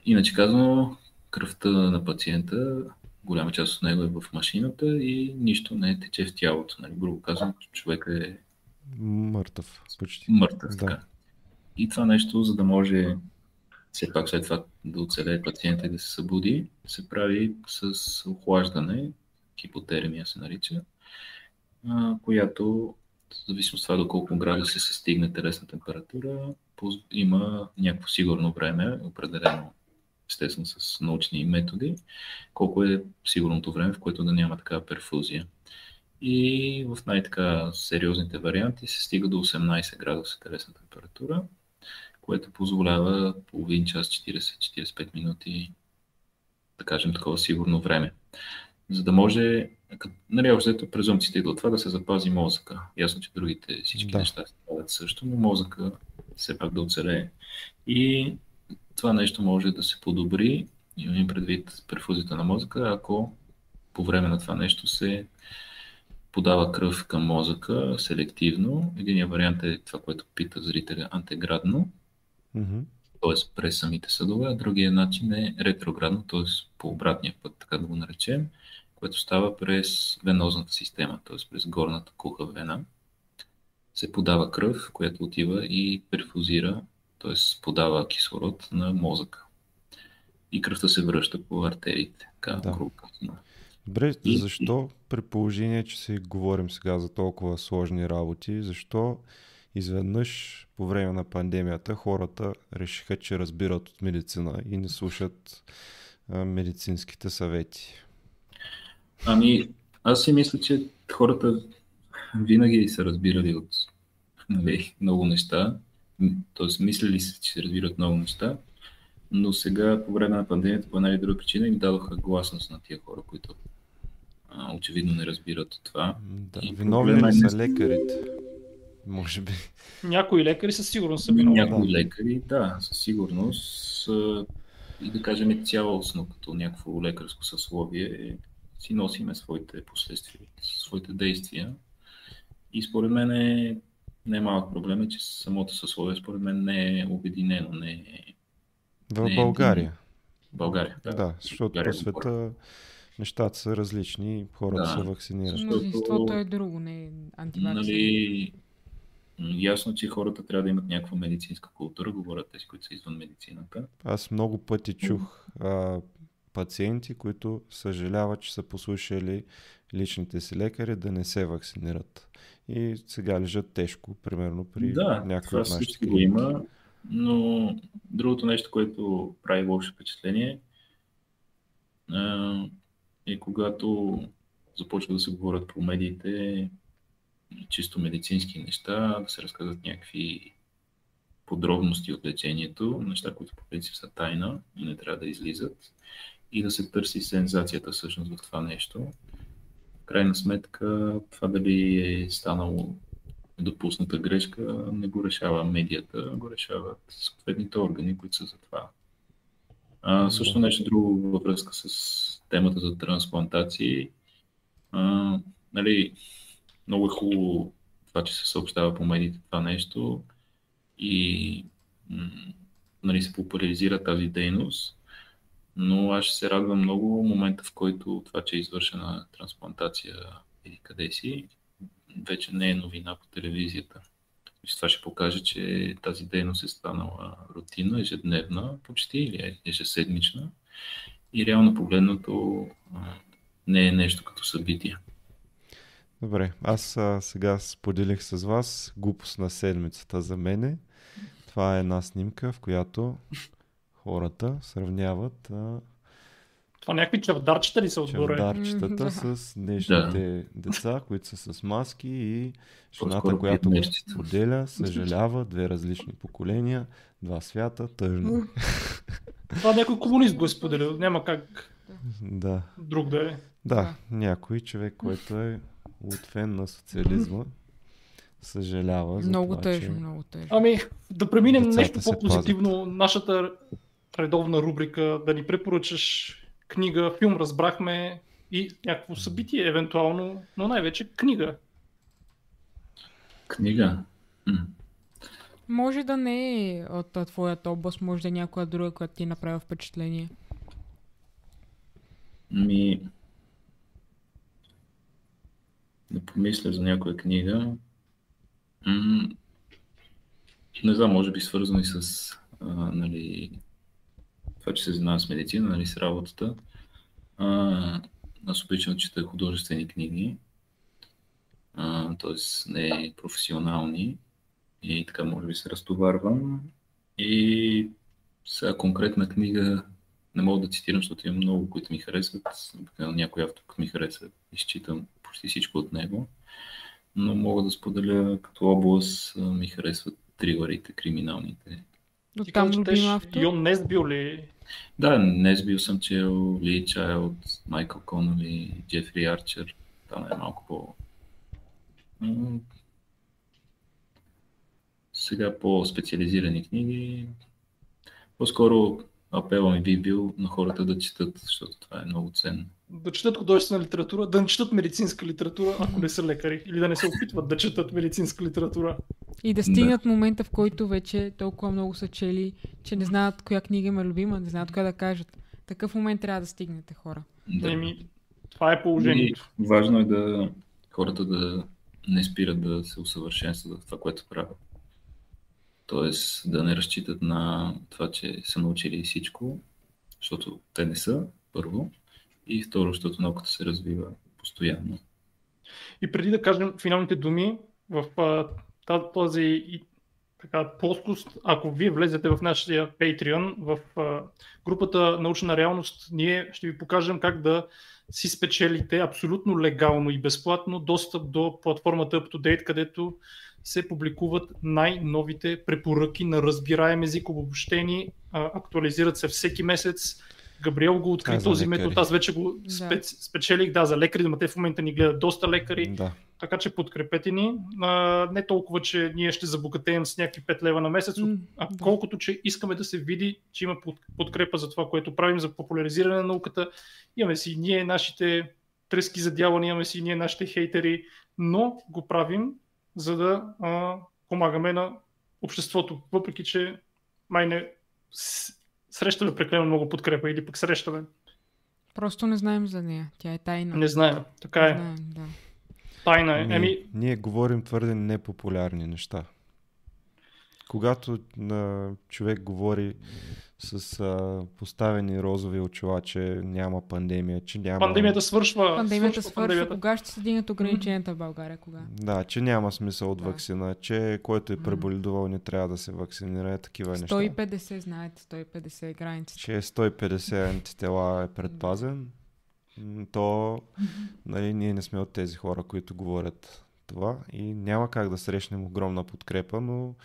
Иначе казано, кръвта на пациента, голяма част от него е в машината и нищо не тече в тялото. Нали? Грубо казано, човек е Мъртъв, почти. мъртъв. Да. Така. И това нещо, за да може все пак след това да оцелее пациента и да се събуди, се прави с охлаждане, хипотермия се нарича, която, в зависимост от това доколко градуса се стигне телесна температура, има някакво сигурно време, определено естествено с научни методи, колко е сигурното време, в което да няма такава перфузия. И в най-така сериозните варианти се стига до 18 градуса телесна температура, което позволява половин час, 40-45 минути, да кажем, такова сигурно време. За да може, нали, общо идва от това да се запази мозъка. Ясно, че другите всички Да. неща стават също, но мозъка все пак да оцелее. И това нещо може да се подобри, имам предвид перфузията на мозъка, ако по време на това нещо се подава кръв към мозъка селективно. Единият вариант е това, което пита зрителя антеградно, Мгм. т.е. през самите съдове, а другия начин е ретроградно, т.е. по обратния път, така да го наречем, което става през венозната система, т.е. през горната куха вена. Се подава кръв, която отива и перфузира, т.е. подава кислород на мозъка. И кръвта се връща по артериите, така Да. грубо. Добре, И- защо при положение, че си говорим сега за толкова сложни работи, защо изведнъж по време на пандемията хората решиха, че разбират от медицина и не слушат а, медицинските съвети? Ами, аз си мисля, че хората винаги са разбирали от нали, много неща, т.е. мислили са, че се разбират много неща, но сега по време на пандемията по една или друга причина им дадоха гласност на тия хора, които а, очевидно не разбират от това. Да. И Виновни ли е са не- лекарите? Може би. Някои лекари със сигурност са виновни. Някои да. лекари, да, със сигурност и да кажем цялостно като някакво лекарско съсловие си носиме своите последствия, своите действия. И според мен е не е малък проблем, е, че самото съсловие според мен не е обединено, не е В Не, България. в България. Да, Да, защото България по света нещата са различни хората Да. се вакцинират. Мнозинството е друго, не е антивакцина. Нали, ясно, че хората трябва да имат някаква медицинска култура, говорят тези, които са извън медицината. Аз много пъти чух а, пациенти, които съжаляват, че са послушали личните си лекари да не се вакцинират. И сега лежат тежко, примерно при Да, някои от нашите клиники. има, но другото нещо, което прави лошо впечатление, е когато започва да се говорят по медиите чисто медицински неща, да се разказват някакви подробности от лечението, неща, които по принцип са тайна и не трябва да излизат, и да се търси сензацията всъщност в това нещо. Крайна сметка, това дали е станало допусната грешка, не го решава медията, го решават съответните органи, които са за това. А, също нещо друго във връзка с темата за трансплантации. А, нали, много е хубаво това, че се съобщава по медиите това нещо и нали, се популяризира тази дейност, но аз ще се радвам много момента, в който това, че е извършена трансплантация или къде си, вече не е новина по телевизията. И това ще покаже, че тази дейност е станала рутина, ежедневна почти или ежеседмична. И реално погледнато не е нещо като събитие. Добре, аз а, сега споделих с вас глупост на седмицата за мене. Това е една снимка, в която хората сравняват а, това някакви чавдарчета ли са отгоре? Чавдарчетата с днешните да. деца, които са с маски и жената, която го поделя, съжалява, две различни поколения, два свята, тъжно. Това някой комунист го е споделил, няма как да. друг да е. Да, някой човек, който е от фен на социализма, съжалява. За много това, тъжно, че... много тъжно. Ами, да преминем нещо по-позитивно. Нашата редовна рубрика, да ни препоръчаш книга, филм разбрахме и някакво събитие, евентуално, но най-вече книга. Книга? Може да не е от твоята област, може да е някоя друга, която ти е направи впечатление. Ми... Да помисля за някоя книга. М- не знам, може би свързани с а, нали, това, че се занимавам с медицина, нали, с работата. А, аз обичам да чета художествени книги, т.е. не професионални и така може би се разтоварвам. И сега конкретна книга не мога да цитирам, защото имам много, които ми харесват. Някой автор ми харесва, изчитам почти всичко от него. Но мога да споделя като област ми харесват трилърите, криминалните. До там любим автор? Йон Несбил ли? Да, Несбил съм чел, Ли Чайлд, Майкъл Конали, Джефри Арчер. Там е малко по... Сега по-специализирани книги. По-скоро апела ми би бил на хората да четат, защото това е много ценно. Да четат художествена литература, да не четат медицинска литература, ако не са лекари, или да не се опитват да четат медицинска литература. И да стигнат да. момента, в който вече толкова много са чели, че не знаят коя книга има любима, не знаят коя да кажат. Такъв момент трябва да стигнете хора. Да. Еми, това е положението. И важно е да хората да не спират да се усъвършенстват в това, което правят. Тоест да не разчитат на това, че са научили всичко, защото те не са, първо, и второ, защото науката се развива постоянно. И преди да кажем финалните думи, в този така, плоскост, ако вие влезете в нашия Patreon, в групата Научна реалност, ние ще ви покажем как да си спечелите абсолютно легално и безплатно достъп до платформата UpToDate, където се публикуват най-новите препоръки на разбираем език, обобщени, а, актуализират се всеки месец Габриел го откри да, този метод, аз вече го да. спечелих, да, за лекари, но те в момента ни гледат доста лекари, да. така че подкрепете ни. А, не толкова, че ние ще забогатеем с някакви 5 лева на месец, mm, а да. колкото, че искаме да се види, че има подкрепа за това, което правим, за популяризиране на науката. Имаме си ние нашите тръски за дяване, имаме си ние нашите хейтери, но го правим, за да а, помагаме на обществото, въпреки че май не срещаме прекалено много подкрепа или пък срещаме. Просто не знаем за нея. Тя е тайна. Не знаем. Така е. знаем, да. Тайна е. Ние, Еми... ние говорим твърде непопулярни неща. Когато на човек говори с а, поставени розови очила, че няма пандемия, че няма... Пандемията свършва. Пандемията свършва. Пандемията. Кога ще се дигнат ограниченията в България? Кога? Да, че няма смисъл от да. вакцина, че който е преболедувал не трябва да се вакцинира, такива 150, неща. 150, знаете, 150 е границите. Че 150 антитела е предпазен, то нали, ние не сме от тези хора, които говорят това и няма как да срещнем огромна подкрепа, но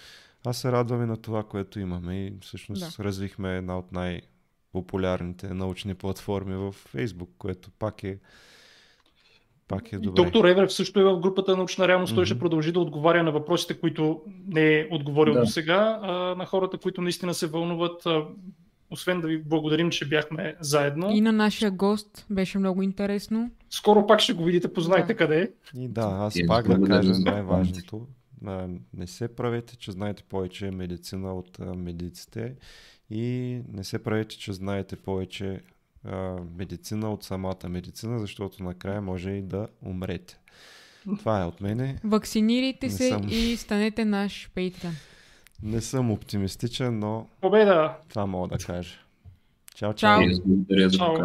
аз се радвам и на това, което имаме и всъщност да. развихме една от най-популярните научни платформи в Facebook, което пак е пак е добре. Доктор Еврев също е в групата научна реалност. Mm-hmm. Той ще продължи да отговаря на въпросите, които не е отговорил да. до сега, а, на хората, които наистина се вълнуват. А, освен да ви благодарим, че бяхме заедно. И на нашия гост беше много интересно. Скоро пак ще го видите, познайте да. къде е. И да, аз и пак да кажа най-важното не се правете, че знаете повече медицина от медиците и не се правете, че знаете повече медицина от самата медицина, защото накрая може и да умрете. Това е от мене. Вакцинирайте Не се съм. и станете наш Patreon. Не съм оптимистичен, но Победа! това мога да кажа. Чао, Чао. чао.